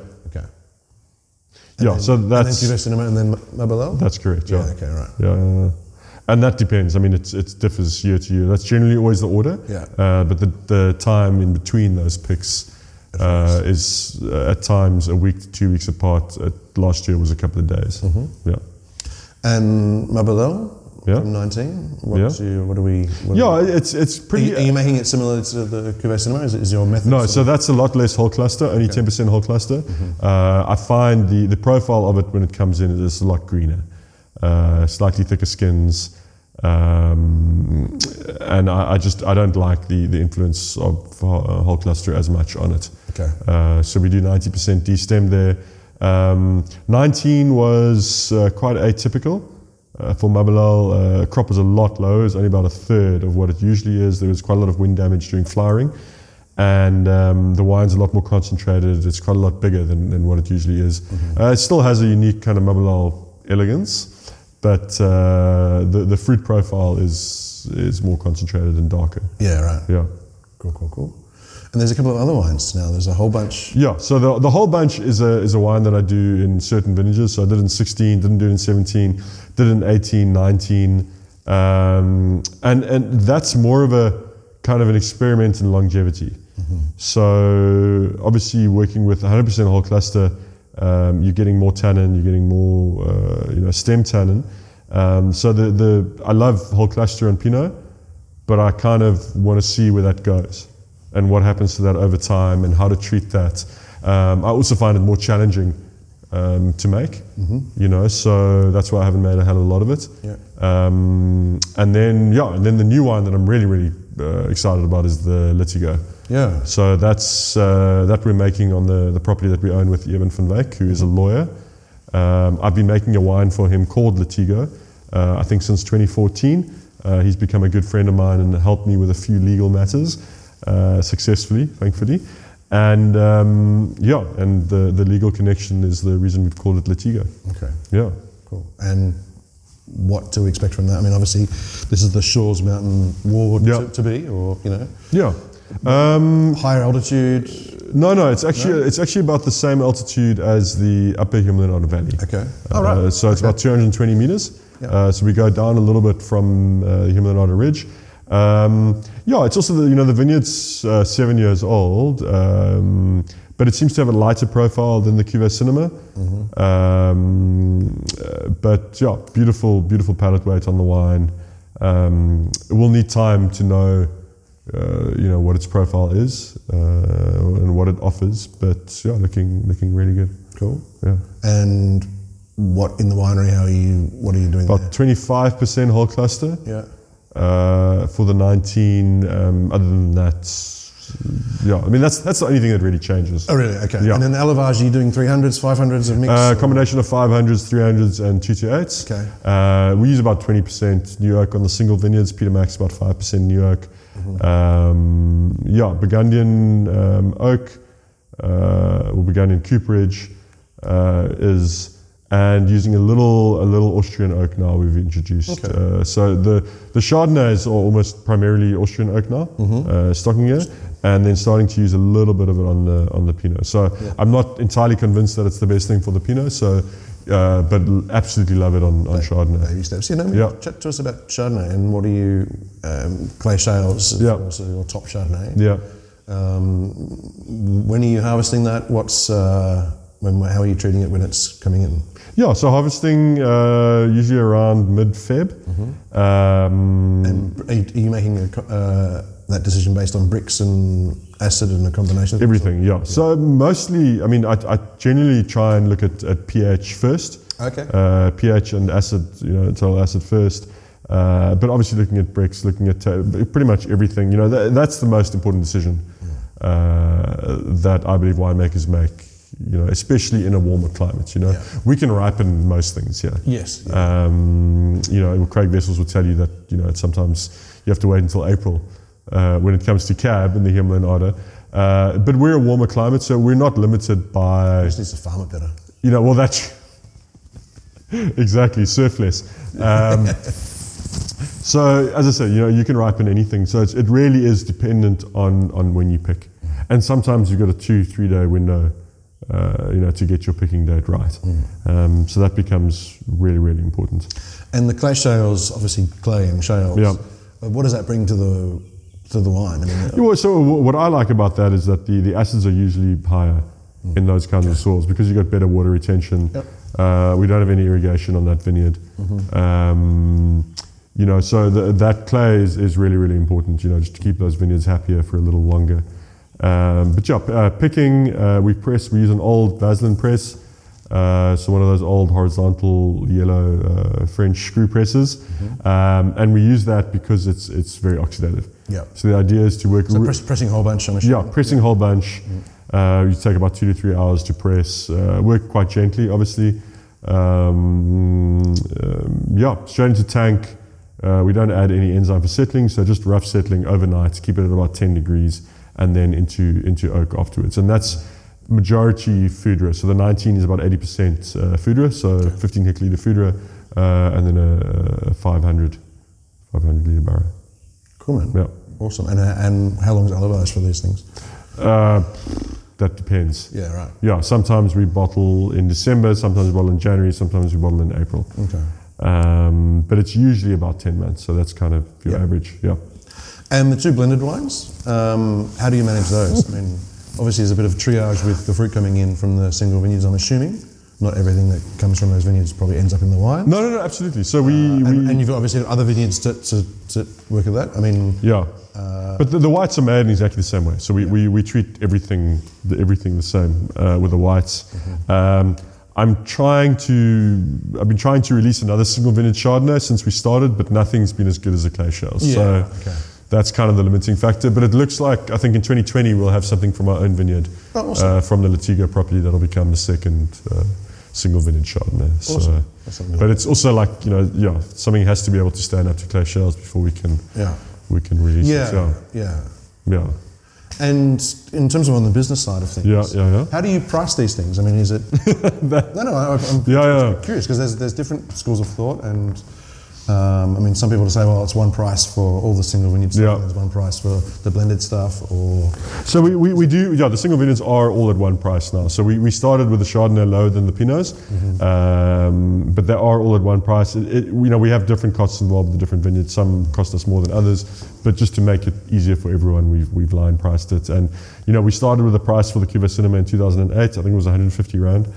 Yeah, then- so and then that's Cinema and then Mabalel? that's correct. Yeah. Yeah, okay, right. Yeah, yeah, yeah. And that depends. I mean, it's, it differs year to year. That's generally always the order. Yeah. Uh, but the, the time in between those picks uh, is uh, at times a week to two weeks apart. Uh, last year was a couple of days. Mm-hmm. Yeah. And Mabalel Yeah. from 19? What, Yeah. do you, what do we... What Yeah, Are, it's it's you, pretty. are you making it similar to the Cuvée Cinéma? Is, is your method... No, similar? so that's a lot less whole cluster, only 10% whole cluster. Uh, I find the, the profile of it when it comes in is a lot greener, uh, slightly thicker skins. Um, and I, I just I don't like the, the influence of uh, whole cluster as much on it. Okay. Uh, so we do 90% destem there. Um, 19 was uh, quite atypical. Uh, for Mabalel, uh, crop was a lot lower. It's only about a third of what it usually is. There was quite a lot of wind damage during flowering. And um, the wine's a lot more concentrated. It's quite a lot bigger than, than what it usually is. Uh, it still has a unique kind of Mabalel elegance, but uh, the, the fruit profile is, is more concentrated and darker. Yeah, right. Yeah. Cool, cool, cool. And there's a couple of other wines now. There's a whole bunch. Yeah, so the, the whole bunch is a, is a wine that I do in certain vintages. So I did it in 16, didn't do it in 17, did it in 18, 19. Um, and, and that's more of a kind of an experiment in longevity. So obviously working with 100% whole cluster, um, you're getting more tannin, you're getting more, uh, you know, stem tannin. Um, so the, the, I love whole cluster and Pinot, but I kind of want to see where that goes and what happens to that over time and how to treat that. Um, I also find it more challenging um, to make, you know, so that's why I haven't made a hell of a lot of it. Yeah. Um, and then, yeah, and then the new wine that I'm really, really uh, excited about is the Litigo. Yeah. So that's uh, that we're making on the, the property that we own with Evan van Wyk, who is a lawyer. Um, I've been making a wine for him called Litigo, uh, I think since 2014. Uh, he's become a good friend of mine and helped me with a few legal matters uh, successfully, thankfully. And um, yeah, and the, the legal connection is the reason we've called it Latigo. Okay. Yeah. Cool. And what do we expect from that? I mean, obviously, this is the Shaw's Mountain Ward Yeah. to, to be, or you know, Yeah. Um, higher altitude. no, no, it's actually it's actually about the same altitude as the Upper Hemel-en-Aarde Valley. Okay. Uh, All right. so it's about 220 meters. Yeah. Uh, so we go down a little bit from uh, the Hemel-en-Aarde Ridge. Um, yeah, it's also the, you know the vineyard's uh, seven years old, um, but it seems to have a lighter profile than the Cuvée Cinéma. Mm-hmm. Um, uh, but yeah, beautiful, beautiful palate weight on the wine. Um, we'll need time to know, uh, you know, what its profile is uh, and what it offers. But yeah, looking looking really good. Cool. Yeah. And what in the winery? How are you? What are you doing About 25% whole cluster. Yeah. Uh, for the 19, um, other than that, yeah, I mean, that's that's the only thing that really changes. Oh, really? Okay. Yeah. And then Elevage, are you doing 300s, 500s of mix? Uh, combination of 500s, 300s, and 228s. Okay. Uh, we use about 20% new oak on the single vineyards. Peter Max about 5% new oak. Mm-hmm. Um, yeah, Burgundian um, oak uh, or Burgundian cooperage uh, is, and using a little a little Austrian oak now we've introduced. Okay. Uh, so the the Chardonnays are almost primarily Austrian oak now, Mm-hmm. uh, Stockinger, and then starting to use a little bit of it on the on the Pinot. So I'm not entirely convinced that it's the best thing for the Pinot. So, uh, but absolutely love it on, on Chardonnay. Baby steps. You know, Yeah. chat to us about Chardonnay and what are you, um, Clay Shales, is Yeah. also your top Chardonnay. Yeah. Um, when are you harvesting that? What's uh, when? How are you treating it when it's coming in? Yeah, so harvesting uh, usually around mid Feb. Um, And are you, making a, uh, that decision based on Brix and acid and a combination of everything, yeah. So mostly, I mean, I, I generally try and look at, at pH first. Okay. Uh, pH and acid, you know, total acid first. Uh, but obviously, looking at Brix, looking at uh, pretty much everything, you know, that, that's the most important decision uh, that I believe winemakers make, you know, especially in a warmer climate. You know, Yeah. we can ripen most things here. Yes. Um, you know, Craig Wessels will tell you that you know sometimes you have to wait until April uh, when it comes to cab in the Hemel-en-Aarde. Uh, but we're a warmer climate, so we're not limited by Just needs to farm it better. you know, well, that's exactly surf less. Um, so, as I say, you know, you can ripen anything. So it's, it really is dependent on on when you pick, and sometimes you've got a two three day window, uh, you know, to get your picking date right. Um, so that becomes really really important. And the clay shales, obviously clay and shales. Yeah. uh, What does that bring to the to the wine? I mean, Yeah, well, so wh- what I like about that is that the, the acids are usually higher in those kinds of soils because you've got better water retention. Yep. Uh, we don't have any irrigation on that vineyard. Um, you know, so the, that clay is, is really, really important, you know, just to keep those vineyards happier for a little longer. Um, but yeah, uh, picking, uh, we press, we use an old Vaslin press. Uh, so one of those old horizontal yellow uh, French screw presses, um, and we use that because it's it's very oxidative. Yeah. So the idea is to work. so re- press, pressing whole bunch. I'm yeah, pressing whole bunch. Uh, you take about two to three hours to press. Uh, work quite gently, obviously. Um, um, yeah, straight into tank. Uh, we don't add any enzyme for settling, so just rough settling overnight. Keep it at about 10 degrees, and then into into oak afterwards. And that's majority Foudre. So the 19 is about 80% uh, Foudre, so 15 hectoliter Foudre, uh, and then a, a 500 500 liter barrel. Cool, man. Yeah. Awesome. And, uh, and how long is elevage for these things? Uh, that depends. Yeah, right. Yeah, sometimes we bottle in December, sometimes we bottle in January, sometimes we bottle in April. Okay. Um, but it's usually about 10 months, so that's kind of your Yeah. average. Yeah. And the two blended wines, um, how do you manage those? I mean, obviously there's a bit of triage with the fruit coming in from the single vineyards, I'm assuming. Not everything that comes from those vineyards probably ends up in the wine. No, no, no, absolutely. So we, and, we and you've obviously got other vineyards to, to, to work with that. I mean, yeah. Uh, but the, the whites are made in exactly the same way. So we, we, we treat everything the, everything the same uh, with the whites. Mm-hmm. Um, I'm trying to, I've been trying to release another single vintage Chardonnay since we started, but nothing's been as good as the clay shales. Yeah, so okay. That's kind of the limiting factor. But it looks like, I think in 2020, we'll have something from our own vineyard Oh, awesome. uh, from the Latigo property that'll become the second uh, single vintage Chardonnay. Awesome. So, but it's also like, you know, yeah, something has to be able to stand up to clay shales before we can, yeah. we can release Yeah, it. Yeah. yeah. Yeah. And in terms of on the business side of things, Yeah, yeah, yeah. how do you price these things? I mean, is it? no, no, I, I'm Yeah, yeah. curious because there's, there's different schools of thought, and um, I mean, some people say, well, it's one price for all the single vineyard stuff, Yeah. there's one price for the blended stuff, or So we, we, we do, yeah, the single vineyards are all at one price now. So we, we started with the Chardonnay lower than the Pinots, um, but they are all at one price. It, it, you know, we have different costs involved with the different vineyards. Some cost us more than others, but just to make it easier for everyone, we've, we've line priced it. And, you know, we started with a price for the Cuvée Cinéma in 2008. I think it was 150 Rand.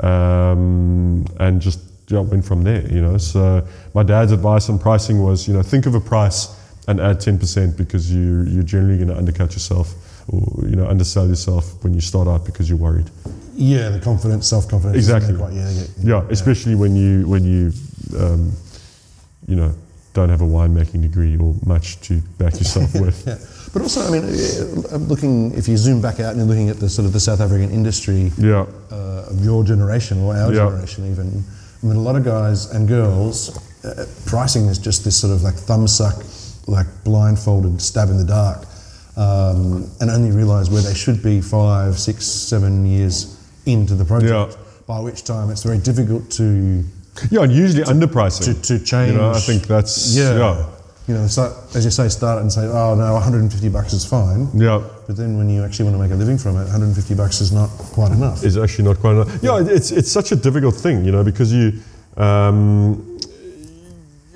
Um, and just went from there, you know. So my dad's advice on pricing was, you know, think of a price and add 10% because you, you're generally going to undercut yourself or, you know, undersell yourself when you start out because you're worried. yeah, the confidence, self confidence. Exactly. Quite, yeah, yeah, Yeah, especially when you, when you, um, you know, don't have a winemaking degree or much to back yourself with. Yeah, but also, I mean, uh, looking if you zoom back out and you're looking at the sort of the South African industry Yeah, uh, of your generation or our Yeah. generation, even. I mean, a lot of guys and girls uh, pricing is just this sort of like thumbsuck, like blindfolded stab in the dark, um, and only realise where they should be five, six, seven years into the project. Yeah. By which time it's very difficult to yeah, and usually underpricing. to, to change. You know, I think that's yeah. yeah, You know, so, as you say, start and say, oh no, 150 bucks is fine. yeah. But then when you actually want to make a living from it, 150 bucks is not quite enough. is actually not quite enough. Yeah, it's it's such a difficult thing, you know, because you, um,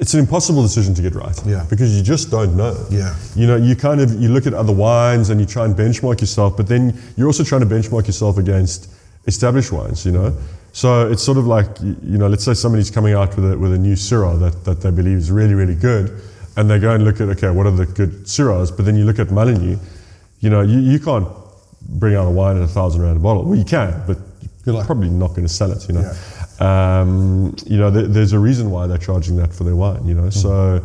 it's an impossible decision to get right. Yeah. Because you just don't know. Yeah. You know, you kind of you look at other wines and you try and benchmark yourself, but then you're also trying to benchmark yourself against established wines. You know. So it's sort of like you know, let's say somebody's coming out with a with a new Syrah that, that they believe is really really good, and they go and look at okay, what are the good Syrahs? But then you look at Mullineux, you know, you, you can't bring out a wine at a thousand rand a bottle. Well, you can, but you're luck. probably not going to sell it. You know, um, you know, there, there's a reason why they're charging that for their wine. You know, so.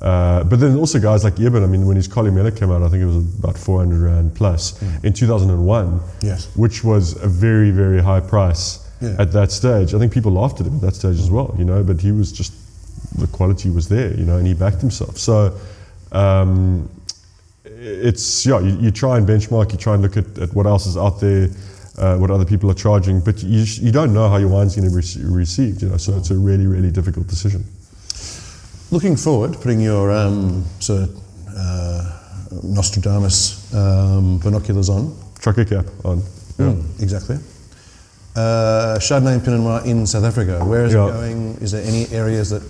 Uh, but then also guys like Eben, I mean, when his Columella came out, I think it was about 400 rand plus in 2001, Yes. which was a very, very high price Yeah. at that stage. I think people laughed at him at that stage as well, you know, but he was just, the quality was there, you know, and he backed himself. So, um, it's yeah, you, you try and benchmark, you try and look at, at what else is out there, uh, what other people are charging, but you, you don't know how your wine's going to be rece- received, you know. So it's a really, really difficult decision. Looking forward, putting your um, sort of uh, Nostradamus um, binoculars on. Trucker cap on. Yeah. Mm, exactly. Uh, Chardonnay and Pinot Noir in South Africa. Where is Yeah. it going? Is there any areas that,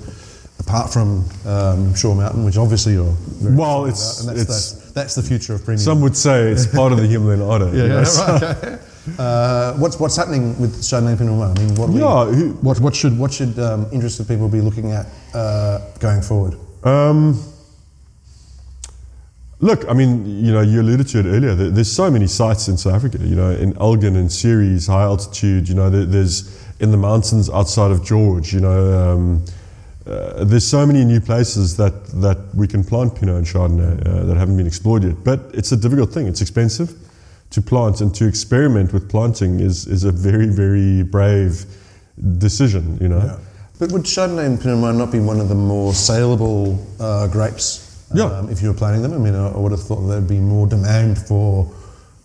apart from um, Shore Mountain, which obviously you're very Well, it's- about, and that's, it's- that's, that's the future of premium. Some would say it's part of the Himalayan order. you know, so- right, okay. Uh, what's what's happening with Chardonnay Pinot Noir? I mean, what, we- Yeah, who- what what should what should um, interested people be looking at uh, going forward? Um, look, I mean, you know, you alluded to it earlier. There's so many sites in South Africa. You know, in Elgin and Ceres, high altitude. You know, there's in the mountains outside of George. You know, um, uh, there's so many new places that that we can plant Pinot and Chardonnay uh, that haven't been explored yet. But it's a difficult thing. It's expensive to plant and to experiment with planting is is a very very brave decision. You know. Yeah. But would Chardonnay and Pinot Noir not be one of the more saleable uh, grapes Yeah. um, if you were planting them? I mean, I, I would have thought there'd be more demand for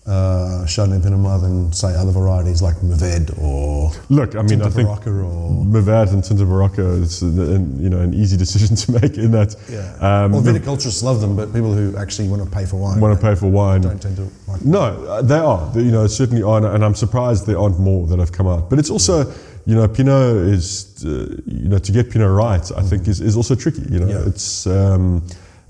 uh, Chardonnay Pinot Noir than, say, other varieties like Mourvèdre or Look, I mean, I Tinta think Barocca or... Mourvèdre and Tinta Barocca is an, you know an easy decision to make in that. Yeah. Um, well, viticulturists love them, but people who actually want to pay for wine want to pay for wine. don't tend to like. No, uh, they are. They, you know, certainly are, and- I'm surprised there aren't more that have come out. But it's also, you know, Pinot is, uh, you know, to get Pinot right, I think is, is also tricky. You know, Yeah. it's um,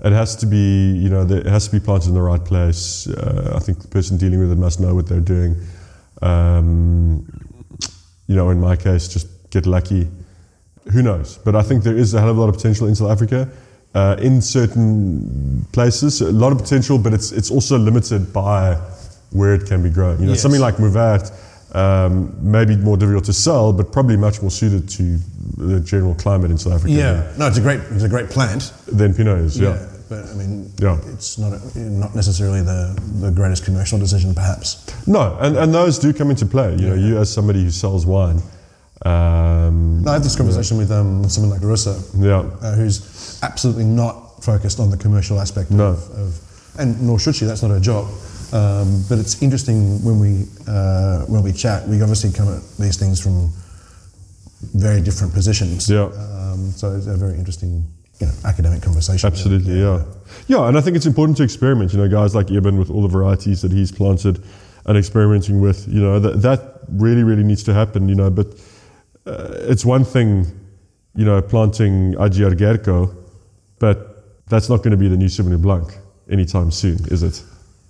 it has to be, you know, the- it has to be planted in the right place. Uh, I think the person dealing with it must know what they're doing. Um, you know, in my case, just get lucky. Who knows? But I think there is a hell of a lot of potential in South Africa. Uh, in certain places, a lot of potential, but it's it's also limited by where it can be grown. You know, Yes. something like Mourvèdre um, may be more difficult to sell, but probably much more suited to the general climate in South Africa Yeah, no, it's a great, it's a great plant. than, than Pinot is. Yeah. But I mean, Yeah. it's not a, not necessarily the, the greatest commercial decision, perhaps. No, and, and those do come into play. You know, you as somebody who sells wine. Um, No, I had this conversation with um, someone like Russo, yeah. uh, who's absolutely not focused on the commercial aspect No. of, of, and nor should she. That's not her job. Um, but it's interesting when we uh, when we chat. We obviously come at these things from very different positions. Yeah. Um, so it's a very interesting, you know, academic conversation. Absolutely, yeah. yeah. and I think it's important to experiment. You know, guys like Eben with all the varieties that he's planted and experimenting with. You know, that that really, really needs to happen. You know, but uh, it's one thing, you know, planting Agiorgitiko, but that's not going to be the new Sauvignon Blanc anytime soon, is it?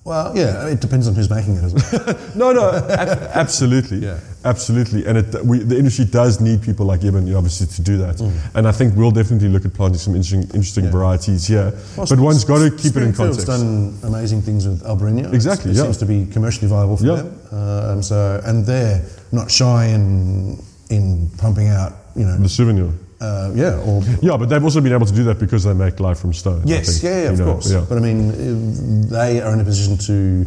Well, yeah, it depends on who's making it as well. No, no, ab- absolutely, Yeah. Absolutely, and it, we, the industry does need people like Eben, you know, obviously, to do that. And I think we'll definitely look at planting some interesting, interesting Mm. Yeah. varieties here. Well, but one's got to keep it in Springfield's context. done amazing things with Albariño. Exactly, It yeah. seems to be commercially viable for Yeah. them. Um, so, and they're not shy in in pumping out, you know, The souvenir. uh, yeah, or Yeah, but they've also been able to do that because they make life from stone. I yes, think, yeah, yeah, of know, course. Yeah. But I mean, uh, they are in a position to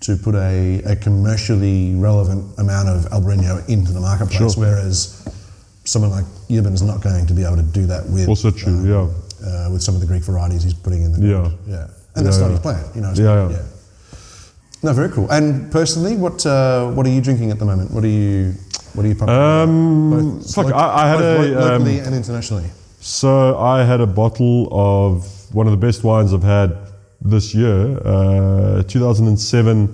to put a, a commercially relevant amount of Albariño into the marketplace, Sure. whereas someone like Eben is not going to be able to do that with Also true, um, yeah. uh, with some of the Greek varieties he's putting in the Yeah. ground. yeah, and that's Yeah, not his plan, you know. Yeah, not- yeah. No, very cool. And personally, what uh, what are you drinking at the moment? What are you what are you pumping? Um, Both fuck, loc- I, I had both a. locally Um, and internationally. so I had a bottle of one of the best wines I've had this year, uh, 2007,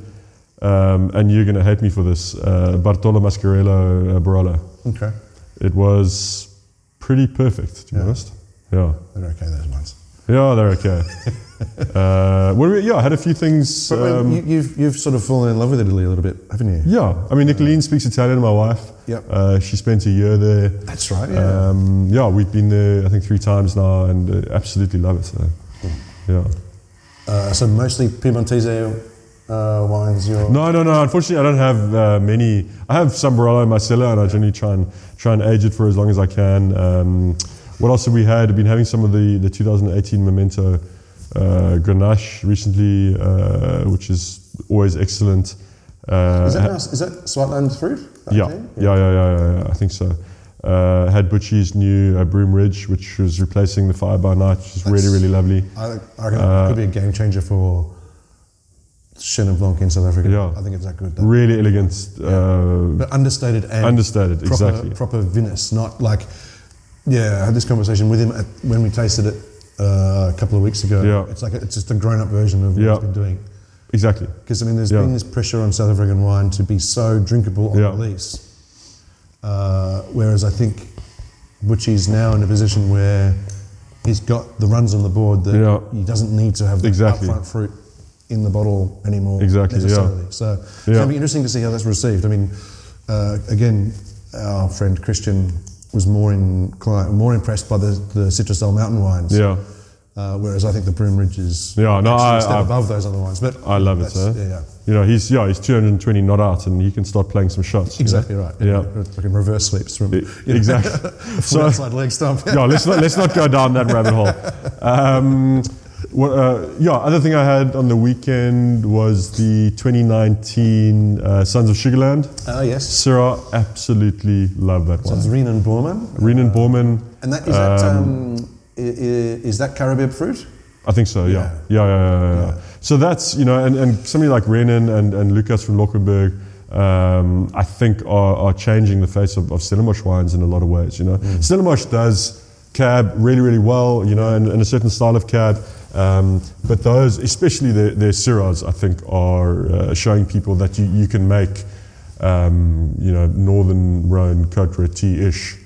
um, and you're going to hate me for this, uh, Bartolo Mascarello uh, Barolo. Okay, It was pretty perfect, to be Yeah. honest. Yeah. they're okay. Those ones. Yeah, they're okay. uh, yeah, I had a few things. But um, you, you've you've sort of fallen in love with Italy a little bit, haven't you? yeah, I mean, Nicolene speaks Italian, my wife. Yep. Uh, she spent a year there. That's right. Yeah. Um, yeah, we've been there, I think, three times now and uh, absolutely love it. So, yeah. Uh, so mostly Piemontese uh, wines. You're No, no, no. Unfortunately, I don't have uh, many. I have some Barolo in my cellar, and I generally try and try and age it for as long as I can. Um, what else have we had? I've been having some of the, the 2018 Memento uh, Grenache recently, uh, which is always excellent. Is that ha- nice? Is that Swartland fruit? yeah, yeah, yeah, yeah, yeah, yeah, I think so. Uh, had Butchie's new uh, Broom Ridge, which was replacing the Fire by Night, which is really, That's- really lovely. I, think- I reckon Uh, it could be a game changer for Chenin Blanc in South Africa. Yeah. I think it's that good. Though. Really elegant. Uh, But understated and Understated, proper, exactly. proper Venice, not like. Yeah, I had this conversation with him at, when we tasted it uh, a couple of weeks ago. Yeah. It's like a, it's just a grown-up version of what Yeah. he's been doing. exactly. Because I mean, there's Yeah. been this pressure on South African wine to be so drinkable on Yeah. release, uh, whereas I think Butchie's now in a position where he's got the runs on the board that Yeah. he doesn't need to have the Exactly. upfront fruit in the bottle anymore. Exactly, yeah. necessarily. So it's Yeah. going to be interesting to see how that's received. I mean, uh, again, our friend Christian was more inclined, more impressed by the the Citrusdal mountain wines. Yeah. Uh, whereas I think the Broom Ridge is Yeah, no, I- step I- above those other ones. But I love it, sir. Yeah, yeah. You know, he's yeah, he's 220 not out, and he can start playing some shots. you know? Exactly right. Yeah. Like in reverse sweeps from E- Exactly. so outside leg stump. yeah, let's not let's not go down that rabbit hole. Um, what, uh, yeah, other thing I had on the weekend was the 2019 uh, Sons of Sugarland. Ah, yes. Syrah, absolutely love that So one. it's Renan Borman. Renan Borman. And that is that um, i- is that Caribbean fruit? I think so, yeah. Yeah. Yeah, yeah, yeah. So that's, you know, and, and somebody like Renan and, and Lukas van Loggerenberg, um, I think are, are changing the face of, of Stellenbosch wines in a lot of ways, you know. Stellenbosch does cab really, really well, you know, and, and a certain style of cab. Um, but those, especially their, their Syrahs, I think are uh, showing people that you, you can make, um, you know, Northern Rhone, Cote ish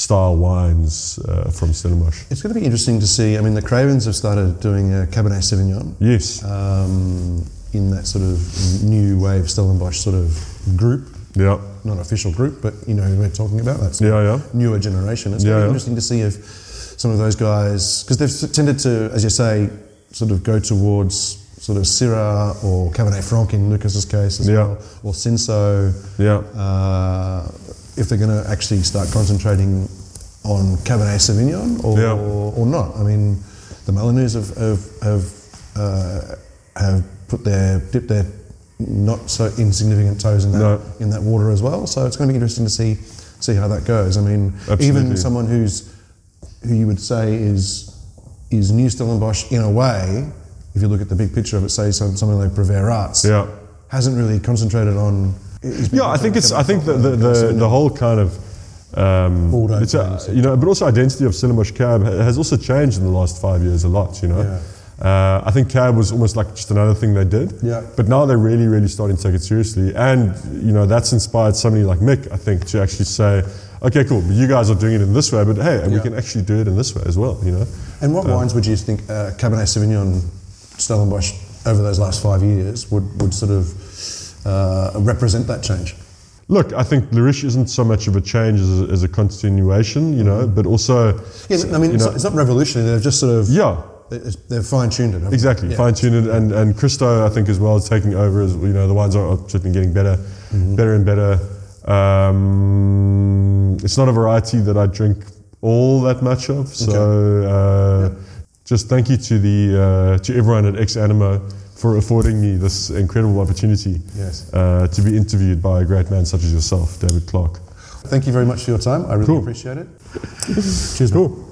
style wines uh, from Stellenbosch. It's going to be interesting to see. I mean, the Cravens have started doing a Cabernet Sauvignon Yes. um, in that sort of new wave Stellenbosch sort of group. yeah. Not official group, but you know who we're talking about. That's Yeah, yeah. newer generation. It's Yeah, going to be interesting to see if some of those guys, because they've tended to, as you say, sort of go towards sort of Syrah or Cabernet Franc in Lucas's case as Yeah. well, or Cinsault. Yeah. Uh, if they're going to actually start concentrating on Cabernet Sauvignon or, Yeah. or not. I mean, the Mullineux have have have, uh, have put their dipped their not so insignificant toes in that No. in that water as well. So it's going to be interesting to see see how that goes. I mean, Absolutely. even someone who's who you would say is is new Stellenbosch in a way. If you look at the big picture of it, say some, something like Brever Arts, Yeah. hasn't really concentrated on. Yeah, I think it's. I think the the, the, the whole kind of. Um, it's a, you know, but also identity of Stellenbosch Cab has also changed in the last five years a lot. You know, uh, I think Cab was almost like just another thing they did. Yeah. But now they're really, really starting to take it seriously, and you know that's inspired somebody like Mick, I think, to actually say, okay, cool, but you guys are doing it in this way, but hey, we Yeah. can actually do it in this way as well. You know. And what wines would you think uh, Cabernet Sauvignon Stellenbosch over those last five years would, would sort of uh, represent that change? Look, I think Le Riche isn't so much of a change as a, as a continuation, you know, but also, Yeah, I mean, it's, know, not, it's not revolutionary. They've just sort of yeah, they- they've fine tuned it. Exactly. Yeah. fine tuned, it. and and Christo, I think as well, is taking over. As you know, the wines are, certainly getting better, Mm-hmm. better and better. Um, it's not a variety that I drink all that much of. So, uh, just thank you to the uh, to everyone at Ex Animo for affording me this incredible opportunity Yes. uh, to be interviewed by a great man such as yourself, David Clark. Thank you very much for your time. I really Cool. appreciate it. Cheers. man. Cool.